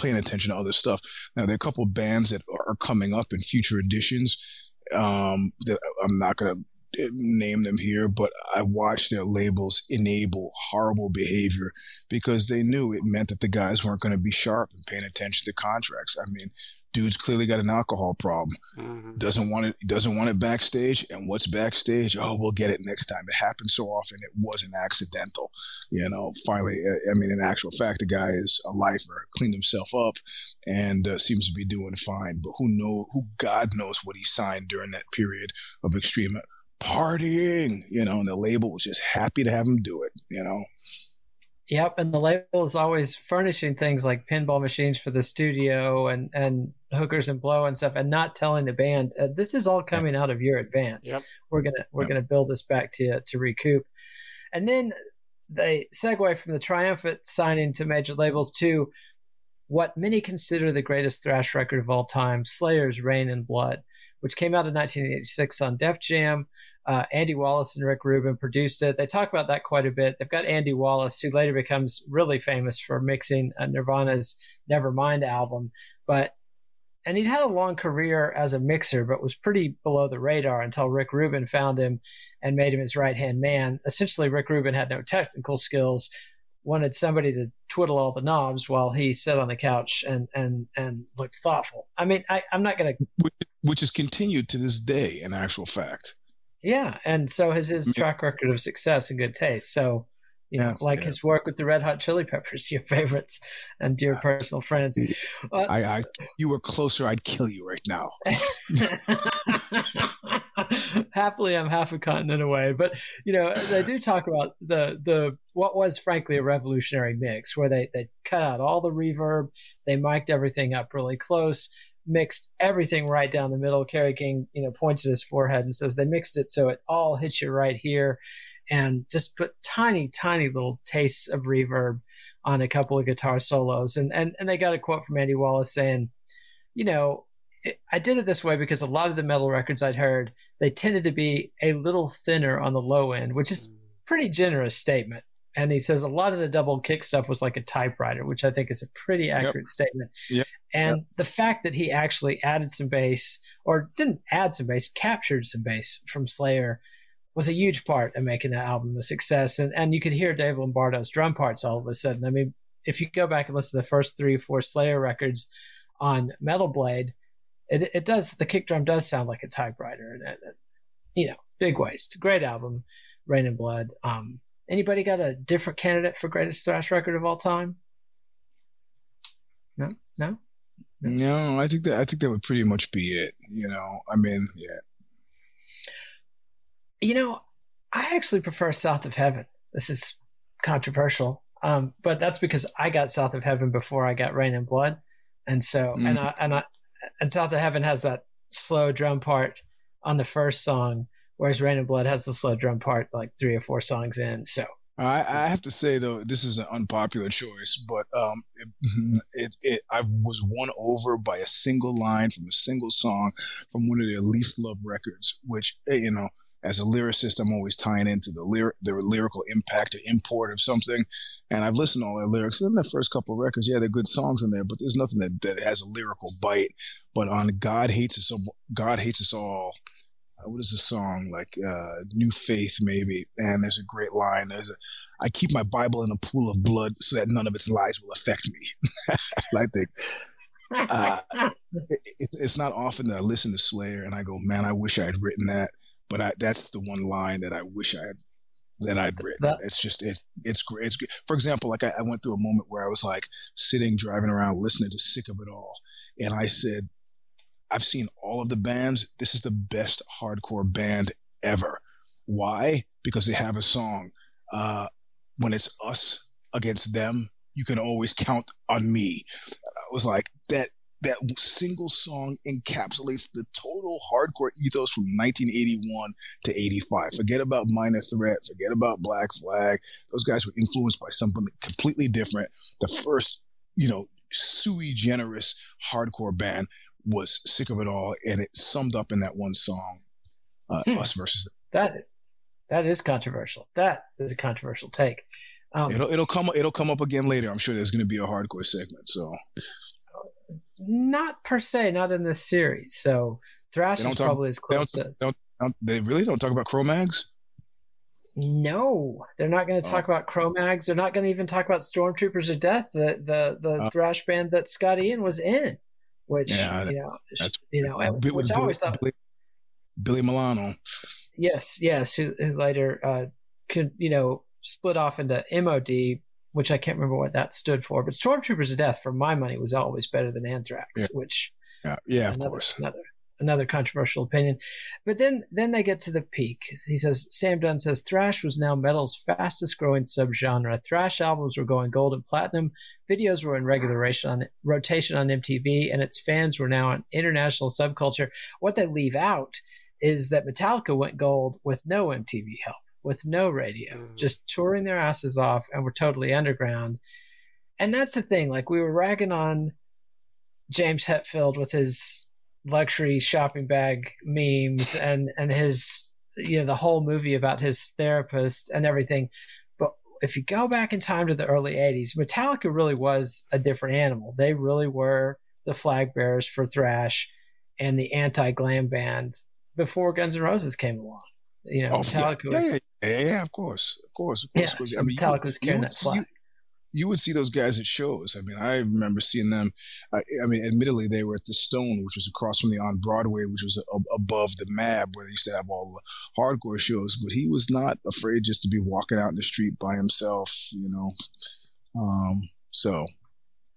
paying attention to other stuff. Now, there are a couple bands that are coming up in future editions um, that I'm not going to uh, name them here, but I watched their labels enable horrible behavior because they knew it meant that the guys weren't going to be sharp and paying attention to contracts. I mean, dude's clearly got an alcohol problem. Mm-hmm. Doesn't want it. Doesn't want it backstage. And what's backstage? Oh, we'll get it next time. It happens so often. It wasn't accidental. You know. Finally, I mean, in actual fact, the guy is a lifer. Cleaned himself up and uh, seems to be doing fine. But who know? Who God knows what he signed during that period of extreme partying. You know, and the label was just happy to have him do it. You know. Yep, and the label is always furnishing things like pinball machines for the studio and and hookers and blow and stuff, and not telling the band uh, this is all coming out of your advance. Yep. We're gonna we're yep. gonna build this back to to recoup, and then they segue from the triumphant signing to major labels to what many consider the greatest thrash record of all time, Slayer's "Reign in Blood," which came out in 1986 on Def Jam. Uh, Andy Wallace and Rick Rubin produced it. They talk about that quite a bit. They've got Andy Wallace, who later becomes really famous for mixing uh, Nirvana's Nevermind album, but and he'd had a long career as a mixer, but was pretty below the radar until Rick Rubin found him and made him his right hand man. Essentially, Rick Rubin had no technical skills. wanted somebody to twiddle all the knobs while he sat on the couch and and and looked thoughtful. I mean, I, I'm not going to. Which, which is continued to this day, in actual fact. Yeah, and so has his track record of success and good taste. So, you know, yeah, like yeah. his work with the Red Hot Chili Peppers, your favorites and dear personal friends. Uh, I, I, you were closer. I'd kill you right now. Happily, I'm half a continent away, but you know, they do talk about the the what was frankly a revolutionary mix, where they they cut out all the reverb, they mic'd everything up really close mixed everything right down the middle. Kerry King, you know, points at his forehead and says they mixed it so it all hits you right here, and just put tiny, tiny little tastes of reverb on a couple of guitar solos. And and and they got a quote from Andy Wallace saying, you know. I did it this way because a lot of the metal records I'd heard, they tended to be a little thinner on the low end, which is mm. pretty generous statement and he says a lot of the double kick stuff was like a typewriter, which I think is a pretty accurate yep. statement. Yep. And yep. the fact that he actually added some bass, or didn't add some bass, captured some bass from Slayer, was a huge part of making that album a success. And and you could hear Dave Lombardo's drum parts all of a sudden. I mean, if you go back and listen to the first three or four Slayer records on Metal Blade, it it does the kick drum does sound like a typewriter. And you know, big waste. Great album, Reign in Blood. Um, Anybody got a different candidate for greatest thrash record of all time? No, no. No, I think that I think that would pretty much be it. You know, I mean, yeah. You know, I actually prefer South of Heaven. This is controversial, um, but that's because I got South of Heaven before I got Reign in Blood, and so mm. and I and I and South of Heaven has that slow drum part on the first song whereas in Blood has the slow drum part like three or four songs in. So I, I have to say though, this is an unpopular choice, but um, it, it, it, I was won over by a single line from a single song from one of their least loved records, which eh, you know. As a lyricist, I'm always tying into the lyric, the lyrical impact or import of something. And I've listened to all their lyrics. In the first couple records, yeah, they're good songs in there, but there's nothing that, that has a lyrical bite. But on God hates us, God hates us all, what is the song like uh, new faith maybe and there's a great line there's a i keep my bible in a pool of blood so that none of its lies will affect me i think uh, it, it, it's not often that i listen to slayer and i go man i wish i had written that but I, that's the one line that i wish i had that I'd written. That, it's just it's it's great. It's good. For example, like I, I, went through a moment where I was like sitting driving around listening to "Sick of It All," and I said, I've seen all of the bands. This is the best hardcore band ever. Why? Because they have a song. Uh, when it's us against them, you can always count on me. I was like that. That single song encapsulates the total hardcore ethos from 1981 to 85. Forget about Minor Threat. Forget about Black Flag. Those guys were influenced by something completely different. The first, you know, sui generis hardcore band was sick of it all, and it summed up in that one song, uh, hmm. "Us versus them." That that is controversial. That is a controversial take. Um, it'll it'll come it'll come up again later. I'm sure there's going to be a hardcore segment. So, not per se, not in this series. So thrash is talk, probably as close they to. Don't, don't, they really don't talk about Cro-Mags. No, they're not going to talk oh. about Cro-Mags. They're not going to even talk about Stormtroopers of Death, the the the uh, thrash band that Scott Ian was in which yeah, you know, that's, you know, which Billy, thought, Billy, Billy Milano. Yes, yes, who, who later uh, could you know split off into MOD, which I can't remember what that stood for, but Stormtroopers of Death, for my money, was always better than Anthrax, yeah. which yeah, yeah, of course, another another controversial opinion. But then then they get to the peak. He says Sam Dunn says thrash was now metal's fastest growing subgenre. Thrash albums were going gold and platinum. Videos were in regular rotation on, rotation on MTV, and its fans were now an international subculture. What they leave out is that Metallica went gold with no MTV help, with no radio, mm. just touring their asses off, and were totally underground. And that's the thing. Like we were ragging on James Hetfield with his luxury shopping bag memes and and his you know the whole movie about his therapist and everything. But if you go back in time to the early 80s metallica really was a different animal. They really were the flag bearers for thrash and the anti-glam band before guns n' roses came along. You know oh, metallica yeah. Was, yeah, yeah, yeah, of course of course of course yeah, I mean, metallica was carrying that flag you would see those guys at shows. I mean, I remember seeing them. I, I mean, admittedly, they were at the Stone, which was across from the on Broadway, which was a, above the Mab, where they used to have all the hardcore shows. But he was not afraid just to be walking out in the street by himself, you know. Um, so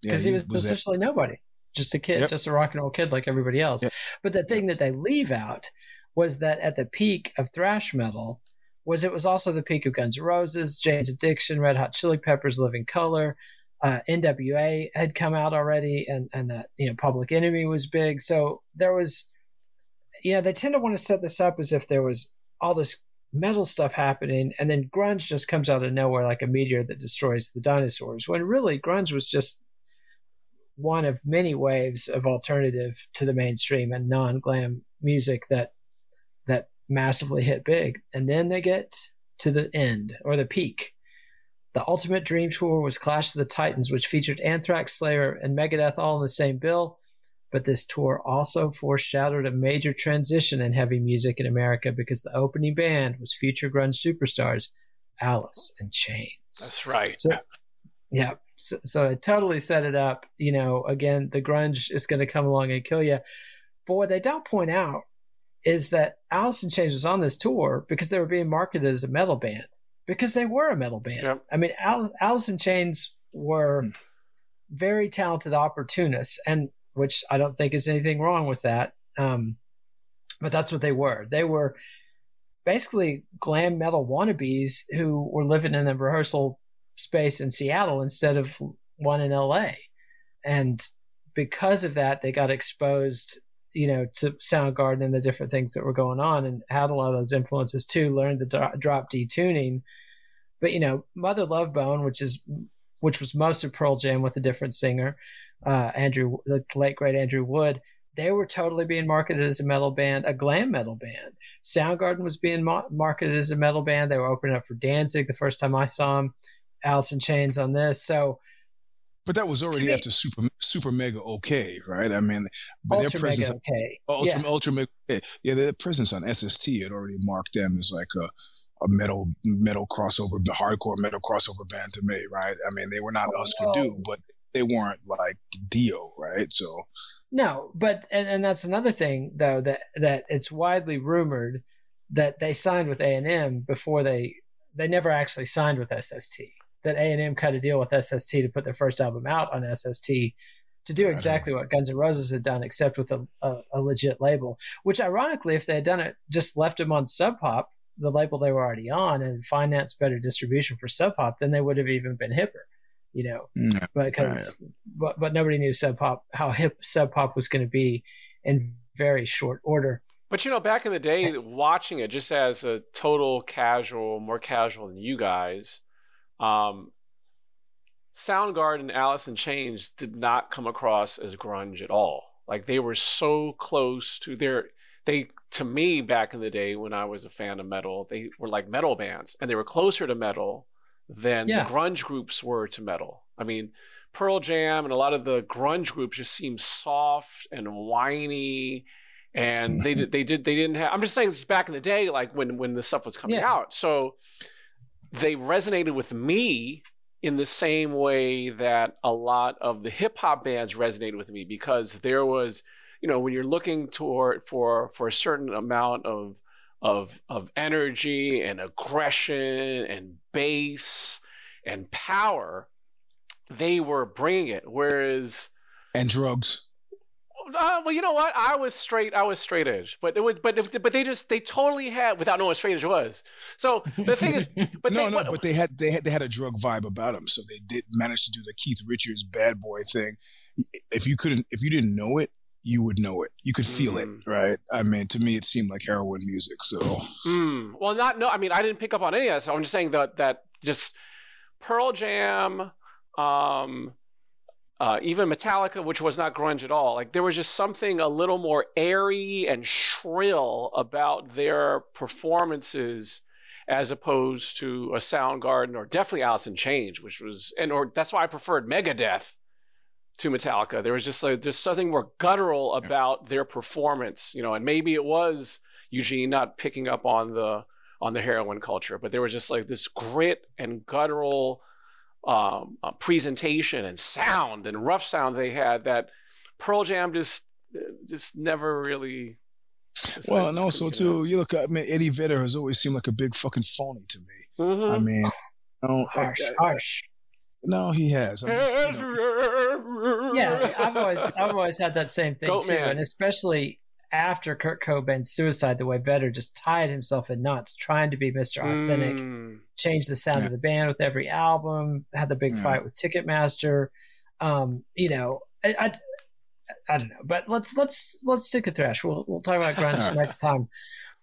because yeah, he, was, was essentially that. nobody, just a kid, yep. just a rock and roll kid like everybody else. Yep. But the thing yep. that they leave out was that at the peak of thrash metal was it was also the peak of Guns N' Roses, Jane's Addiction, Red Hot Chili Peppers, Living Colour, uh, NWA had come out already, and and that you know Public Enemy was big. So there was, you know, they tend to want to set this up as if there was all this metal stuff happening, and then grunge just comes out of nowhere like a meteor that destroys the dinosaurs. When really grunge was just one of many waves of alternative to the mainstream and non-glam music that that massively hit big. And then they get to the end or the peak. The Ultimate Dream Tour was Clash of the Titans, which featured Anthrax, Slayer, and Megadeth all in the same bill. But this tour also foreshadowed a major transition in heavy music in America because the opening band was future grunge superstars Alice in Chains. That's right. So, yeah. So, so it totally set it up. You know, again, the grunge is going to come along and kill you. But what they don't point out is that Alice in Chains was on this tour because they were being marketed as a metal band because they were a metal band. Yep. I mean, Al- Alice in Chains were very talented opportunists, and which I don't think is anything wrong with that. Um, but that's what they were. They were basically glam metal wannabes who were living in a rehearsal space in Seattle instead of one in LA. And because of that, they got exposed you know, to Soundgarden and the different things that were going on and had a lot of those influences too, learned the drop D tuning. But, you know, Mother Love Bone, which is, which was most of Pearl Jam with a different singer, uh, Andrew, the late great Andrew Wood, they were totally being marketed as a metal band, a glam metal band. Soundgarden was being ma- marketed as a metal band. They were opening up for Danzig the first time I saw them, Alice in Chains on this. So, but that was already after super super mega okay, right? I mean, but ultra their presence mega okay, ultra yeah. ultra mega, yeah, their presence on SST had already marked them as like a a metal metal crossover, the hardcore metal crossover band to me, right? I mean, they were not oh, Husker Du, but they weren't like Dio, right? So no, but and, and that's another thing though that that it's widely rumored that they signed with A and M before they they never actually signed with SST that A&M cut a deal with SST to put their first album out on SST to do exactly what Guns N' Roses had done, except with a, a, a, legit label. Which, ironically, if they had done it, just left them on Sub Pop, the label they were already on, and financed better distribution for Sub Pop, then they would have even been hipper, you know. Mm, because, but but nobody knew Sub Pop how hip Sub Pop was going to be in very short order. But you know, back in the day, watching it just as a total casual, more casual than you guys, um, Soundgarden, Alice in Chains did not come across as grunge at all. Like they were so close to their they to me back in the day when I was a fan of metal, they were like metal bands and they were closer to metal than yeah. the grunge groups were to metal. I mean, Pearl Jam and a lot of the grunge groups just seemed soft and whiny and they did they did they didn't have I'm just saying this back in the day like when when the stuff was coming yeah. out. So they resonated with me in the same way that a lot of the hip hop bands resonated with me because there was, you know, when you're looking toward for for a certain amount of of of energy and aggression and bass and power, they were bringing it. Whereas and drugs uh, well, you know what? I was straight. I was straight edge, but it would, but but they just they totally had without knowing what straight edge was. So the thing is, but no, they, no, but, but they had they had they had a drug vibe about them, so they did manage to do the Keith Richards bad boy thing. If you couldn't, if you didn't know it, you would know it. You could feel mm. it, right? I mean, to me, it seemed like heroin music. So, mm. well, not no. I mean, I didn't pick up on any of that. So I'm just saying that that just Pearl Jam, um, uh, even Metallica, which was not grunge at all. Like there was just something a little more airy and shrill about their performances as opposed to a Soundgarden or definitely Alice in Chains, which was and or that's why I preferred Megadeth to Metallica. There was just like there's something more guttural about their performance, you know, and maybe it was Eugene not picking up on the on the heroin culture, but there was just like this grit and guttural um, uh, presentation and sound and rough sound they had that Pearl Jam just just never really. Well, and also too, you look. I mean, Eddie Vedder has always seemed like a big fucking phony to me. Mm-hmm. I mean, you harsh, I, harsh. No, he has. Just, you know. yeah, I've always I've always had that same thing Goat too, man. and especially after Kurt Cobain's suicide, the way Vedder just tied himself in knots trying to be Mr. Authentic, mm. changed the sound yeah. of the band with every album, had the big yeah. fight with Ticketmaster. Um, you know, I, I, I, don't know, but let's let's let's stick to thrash. We'll we'll talk about grunge next time.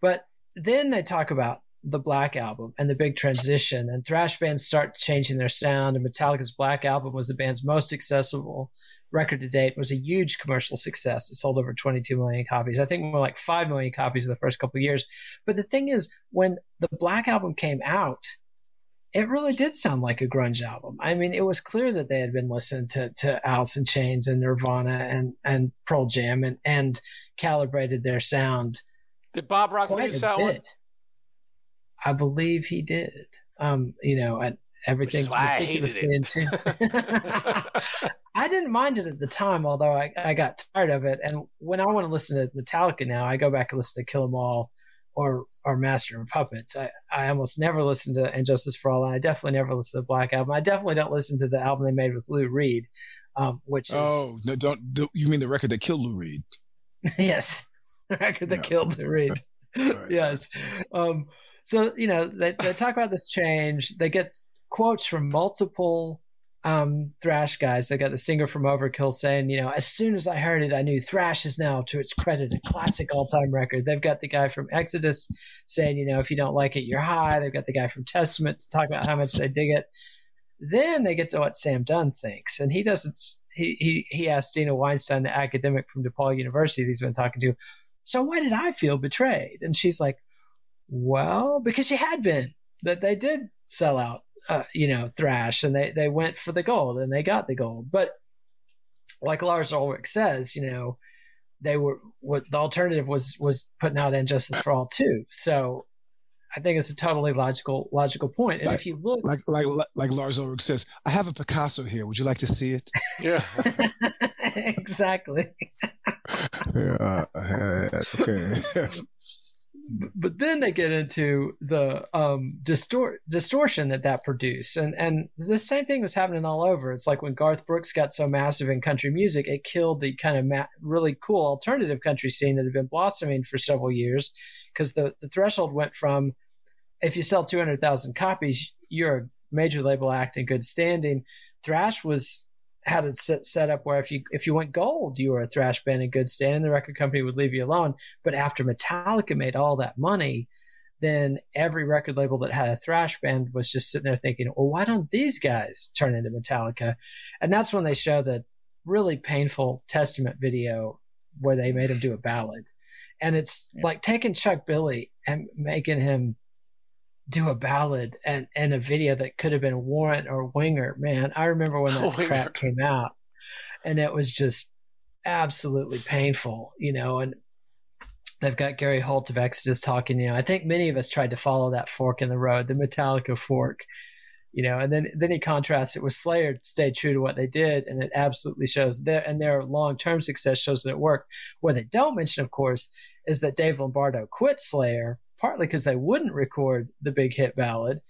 But then they talk about the Black Album and the big transition, and thrash bands start changing their sound. And Metallica's Black Album was the band's most accessible record to date. It was a huge commercial success. It sold over 22 million copies. I think more like 5 million copies in the first couple of years. But the thing is, when the Black Album came out, it really did sound like a grunge album. I mean, it was clear that they had been listening to, to Alice in Chains and Nirvana and, and Pearl Jam and, and calibrated their sound. Did Bob Rock leave that one? I believe he did. Um, you know, and everything's meticulously in tune. I didn't mind it at the time, although I, I got tired of it. And when I want to listen to Metallica now, I go back and listen to Kill 'Em All or or Master of Puppets. I, I almost never listen to And Justice for All, and I definitely never listen to the Black Album. I definitely don't listen to the album they made with Lou Reed, um, which is oh no, don't, don't you mean the record that killed Lou Reed? yes, the record that yeah. killed Lou Reed. Right. yes. Um, so you know they, they talk about this change. They get quotes from multiple um, thrash guys. They got the singer from Overkill saying, you know, as soon as I heard it, I knew thrash is now, to its credit, a classic all time record. They've got the guy from Exodus saying, you know, if you don't like it, you're high. They've got the guy from Testament to talk about how much they dig it. Then they get to what Sam Dunn thinks, and he doesn't. He he he asked Deena Weinstein, the academic from DePaul University, he's been talking to. So why did I feel betrayed? And she's like, well, because you had been that they did sell out uh, you know, thrash, and they they went for the gold, and they got the gold. But like Lars Ulrich says, you know, they were what the alternative was was putting out And Justice for All too. So I think it's a totally logical logical point. And like, if you look, like like like Lars Ulrich says, I have a Picasso here. Would you like to see it? Yeah, exactly. Yeah. Okay but then they get into the um, distort distortion that that produced, and and the same thing was happening all over. It's like when Garth Brooks got so massive in country music, it killed the kind of ma- really cool alternative country scene that had been blossoming for several years, because the the threshold went from if you sell two hundred thousand copies, you're a major label act in good standing. Thrash was had it set, set up where if you if you went gold, you were a thrash band in good standing. The record company would leave you alone. But after Metallica made all that money, then every record label that had a thrash band was just sitting there thinking, well, why don't these guys turn into Metallica? And that's when they show the really painful Testament video where they made him do a ballad. And it's yeah. like taking Chuck Billy and making him do a ballad and, and a video that could have been Warrant or Winger. Man, I remember when that crap came out and it was just absolutely painful, you know, and they've got Gary Holt of Exodus talking, you know, I think many of us tried to follow that fork in the road, the Metallica fork, you know, and then, then he contrasts it with Slayer, stayed true to what they did. And it absolutely shows their, and their long-term success shows that it worked. What they don't mention, of course, is that Dave Lombardo quit Slayer partly because they wouldn't record the big hit ballad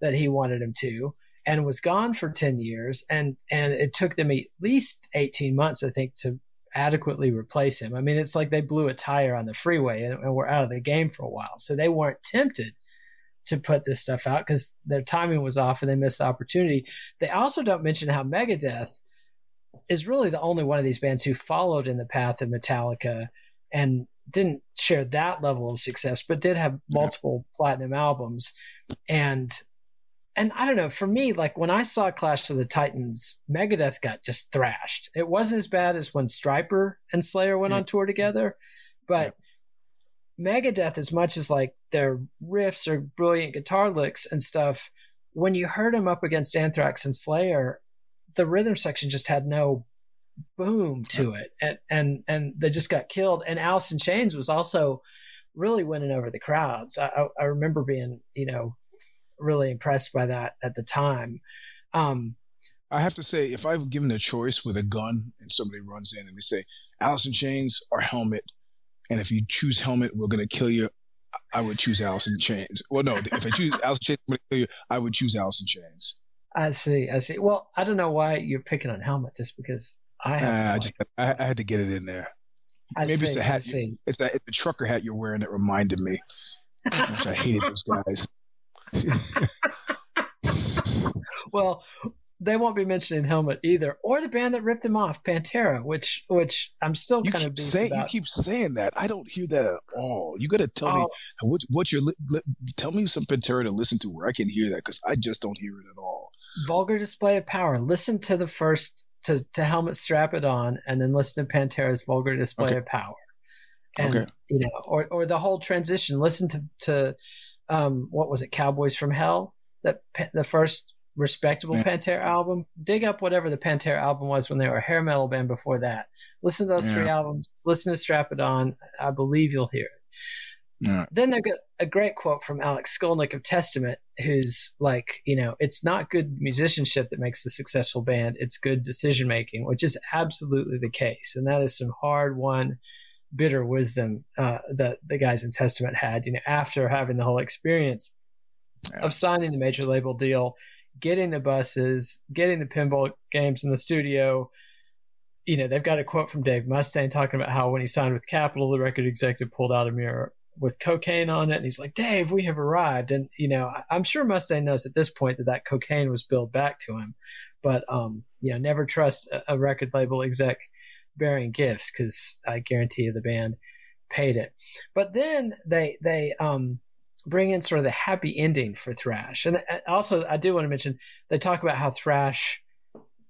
that he wanted him to and was gone for 10 years and and it took them at least 18 months i think to adequately replace him. I mean it's like they blew a tire on the freeway and, and were out of the game for a while. So they weren't tempted to put this stuff out because their timing was off and they missed the opportunity. They also don't mention how megadeth is really the only one of these bands who followed in the path of metallica and didn't share that level of success, but did have multiple platinum albums. And and I don't know, for me, like when I saw Clash of the Titans, Megadeth got just thrashed. It wasn't as bad as when Stryper and Slayer went on tour together, but Megadeth, as much as like their riffs or brilliant guitar licks and stuff, when you heard them up against Anthrax and Slayer, the rhythm section just had no boom to it, and and and they just got killed. And Alice in Chains was also really winning over the crowds. I, I, remember being you know really impressed by that at the time. Um, I have to say, if I'm given a choice with a gun and somebody runs in and they say, Alice in Chains or Helmet, and if you choose Helmet, we're going to kill you, I would choose Alice in Chains. Well, no, if I choose Alice in Chains, I'm going to kill you, I would choose Alice in Chains. I see. I see. Well, I don't know why you're picking on Helmet just because I I, just, I, I, had to get it in there. I Maybe see, it's a hat. It's that it's the trucker hat you're wearing that reminded me. which I hated those guys. well, they won't be mentioning Helmet either, or the band that ripped them off, Pantera, which which I'm still you kind of saying. You keep saying that. I don't hear that at all. You got to tell oh. me what what you're. Li- tell me some Pantera to listen to where I can hear that because I just don't hear it at all. Vulgar display of power. Listen to the first to to Helmet, strap it on, and then listen to Pantera's vulgar display okay. of power. And okay. you know, or or the whole transition. Listen to to um, what was it, Cowboys from Hell? That the first respectable yeah. Pantera album. Dig up whatever the Pantera album was when they were a hair metal band before that. Listen to those yeah. three albums. Listen to Strap It On. I believe you'll hear it. Then they've got a great quote from Alex Skolnick of Testament, who's like, you know, it's not good musicianship that makes a successful band, it's good decision making, which is absolutely the case. And that is some hard won, bitter wisdom uh, that the guys in Testament had, you know, after having the whole experience yeah. of signing the major label deal getting the buses, getting the pinball games in the studio. You know, they've got a quote from Dave Mustaine talking about how when he signed with Capitol, the record executive pulled out a mirror with cocaine on it. And he's like, Dave, we have arrived. And, you know, I'm sure Mustaine knows at this point that that cocaine was billed back to him. But, um, you know, never trust a, record label exec bearing gifts because I guarantee you the band paid it. But then they, they, um, bring in sort of the happy ending for thrash and also i do want to mention they talk about how thrash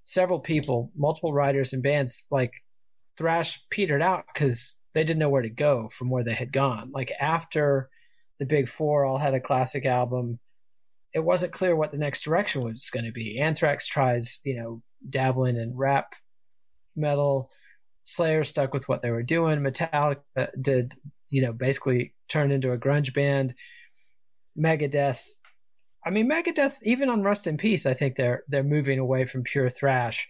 several people multiple writers and bands like thrash petered out because they didn't know where to go from where they had gone like after the big four all had a classic album it wasn't clear what the next direction was going to be anthrax tries you know dabbling in rap metal slayer stuck with what they were doing metallica did you know basically turned into a grunge band Megadeth. I mean, Megadeth, even on Rust in Peace, I think they're they're moving away from pure thrash.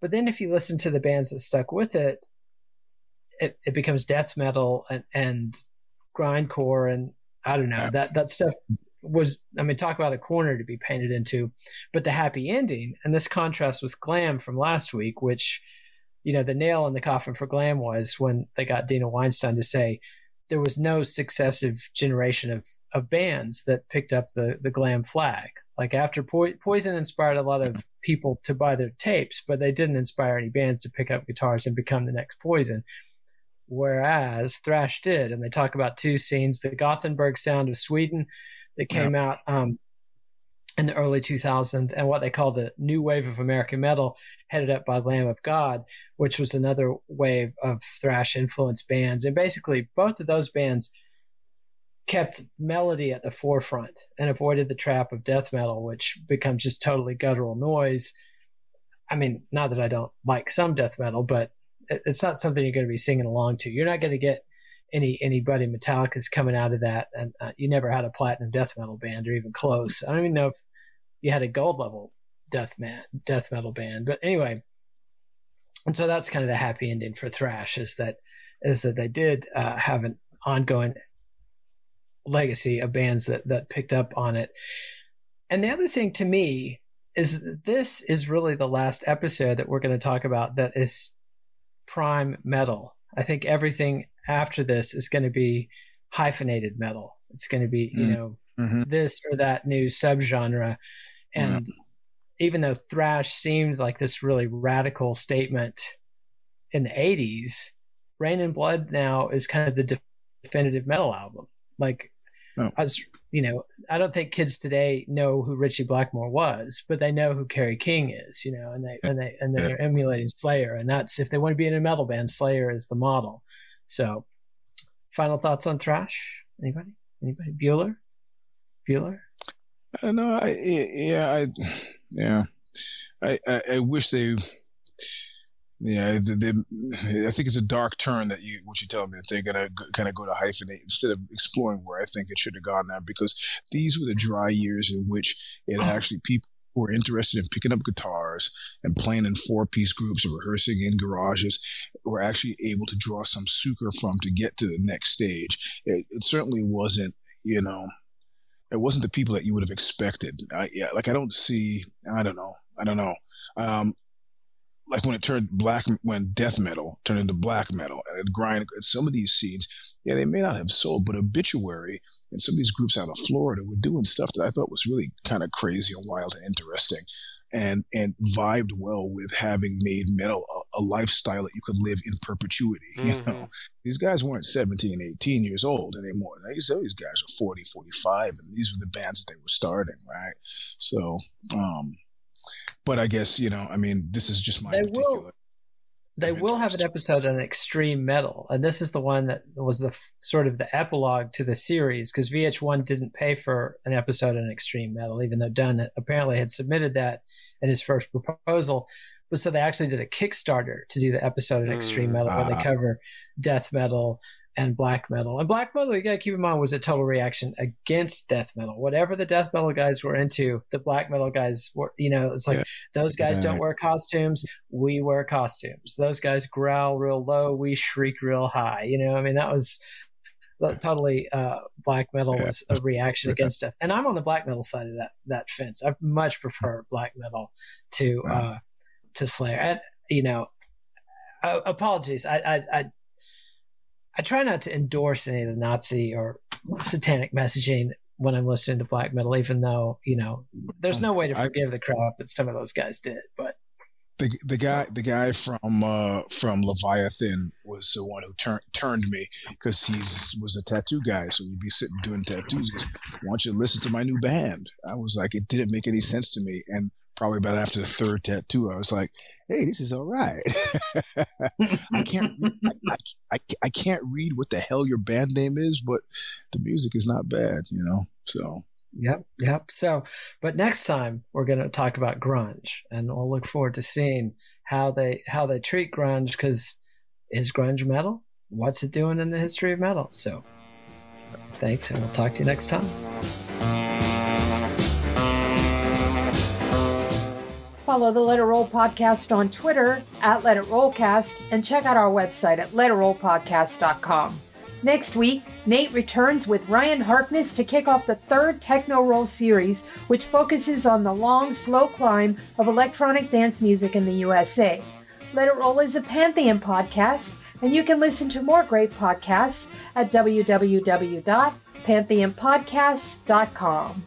But then if you listen to the bands that stuck with it, it, it becomes death metal and, and grindcore and I don't know that that stuff was I mean talk about a corner to be painted into, but the happy ending and this contrast with glam from last week, which you know the nail in the coffin for glam was when they got Deena Weinstein to say there was no successive generation of of bands that picked up the the glam flag. Like after po- Poison inspired a lot of people to buy their tapes, but they didn't inspire any bands to pick up guitars and become the next Poison. Whereas thrash did, and they talk about two scenes: the Gothenburg sound of Sweden that came out um, in the early 2000s and what they call the new wave of American metal, headed up by Lamb of God, which was another wave of thrash influenced bands. And basically, both of those bands kept melody at the forefront and avoided the trap of death metal, which becomes just totally guttural noise. I mean, not that I don't like some death metal, but it's not something you're going to be singing along to. You're not going to get any anybody Metallica's coming out of that, and uh, you never had a platinum death metal band or even close. I don't even know if you had a gold level death man death metal band, but anyway. And so that's kind of the happy ending for thrash is that is that they did uh, have an ongoing legacy of bands that that picked up on it. And the other thing to me is this is really the last episode that we're going to talk about that is prime metal. I think everything after this is going to be hyphenated metal. It's going to be, you mm. know, mm-hmm. this or that new subgenre. And yeah. even though thrash seemed like this really radical statement in the 80s, Reign in Blood now is kind of the definitive metal album. Like, oh. as you know, I don't think kids today know who Ritchie Blackmore was, but they know who Kerry King is, you know, and they and they and they're emulating Slayer, and that's if they want to be in a metal band, Slayer is the model. So, final thoughts on thrash? Anybody? Anybody? Bueller? Bueller? Uh, no, I yeah, I yeah, I, I, I wish they. Yeah, they, they, I think it's a dark turn that you what you tell me that they're gonna kind of go to hyphenate instead of exploring where I think it should have gone now because these were the dry years in which it oh. actually people who were interested in picking up guitars and playing in four piece groups and rehearsing in garages were actually able to draw some sucre from to get to the next stage. It, it certainly wasn't, you know, it wasn't the people that you would have expected. I, yeah, like I don't see, I don't know, I don't know. Um, like when it turned black, when death metal turned into black metal and grind, some of these scenes, yeah, they may not have sold, but obituary and some of these groups out of Florida were doing stuff that I thought was really kind of crazy and wild and interesting. And, and vibed well with having made metal a, a lifestyle that you could live in perpetuity. Mm-hmm. You know, these guys weren't 17, 18 years old anymore. These, these guys are 40, 45, and these were the bands that they were starting, right? So, um, but I guess you know, I mean, this is just my they particular. Will, they will have an episode on extreme metal, and this is the one that was the sort of the epilogue to the series because VH1 didn't pay for an episode on extreme metal, even though Dunn apparently had submitted that in his first proposal. But so they actually did a Kickstarter to do the episode on extreme mm, metal uh, where they ah. cover death metal and black metal. And black metal, you gotta keep in mind, was a total reaction against death metal. Whatever the death metal guys were into, the black metal guys were, you know, it's like yeah. those guys yeah. don't wear costumes, we wear costumes. Those guys growl real low, we shriek real high. You know, I mean, that was totally uh, black metal was a reaction against death. And I'm on the black metal side of that that fence. I much prefer black metal to uh, to Slayer. And you know, uh, apologies. I, I, I I try not to endorse any of the Nazi or satanic messaging when I'm listening to black metal, even though you know there's no way to forgive I, the crap that some of those guys did. But the the guy the guy from uh, from Leviathan was the one who turned turned me because he's was a tattoo guy, so we'd be sitting doing tattoos. Why don't you listen to my new band? I was like, it didn't make any sense to me, and probably about after the third tattoo, I was like, hey, this is all right. I can't, I, I, I, can't read what the hell your band name is, but the music is not bad, you know? So. Yep, yep. So, but next time we're going to talk about grunge, and we'll look forward to seeing how they how they treat grunge. Because is grunge metal? What's it doing in the history of metal? So, thanks, and we'll talk to you next time. Follow the Let It Roll podcast on Twitter at Let It Rollcast and check out our website at letitrollpodcast.com. Next week, Nate returns with Ryan Harkness to kick off the third Techno Roll series, which focuses on the long, slow climb of electronic dance music in the USA. Let It Roll is a Pantheon podcast, and you can listen to more great podcasts at www.pantheonpodcasts.com.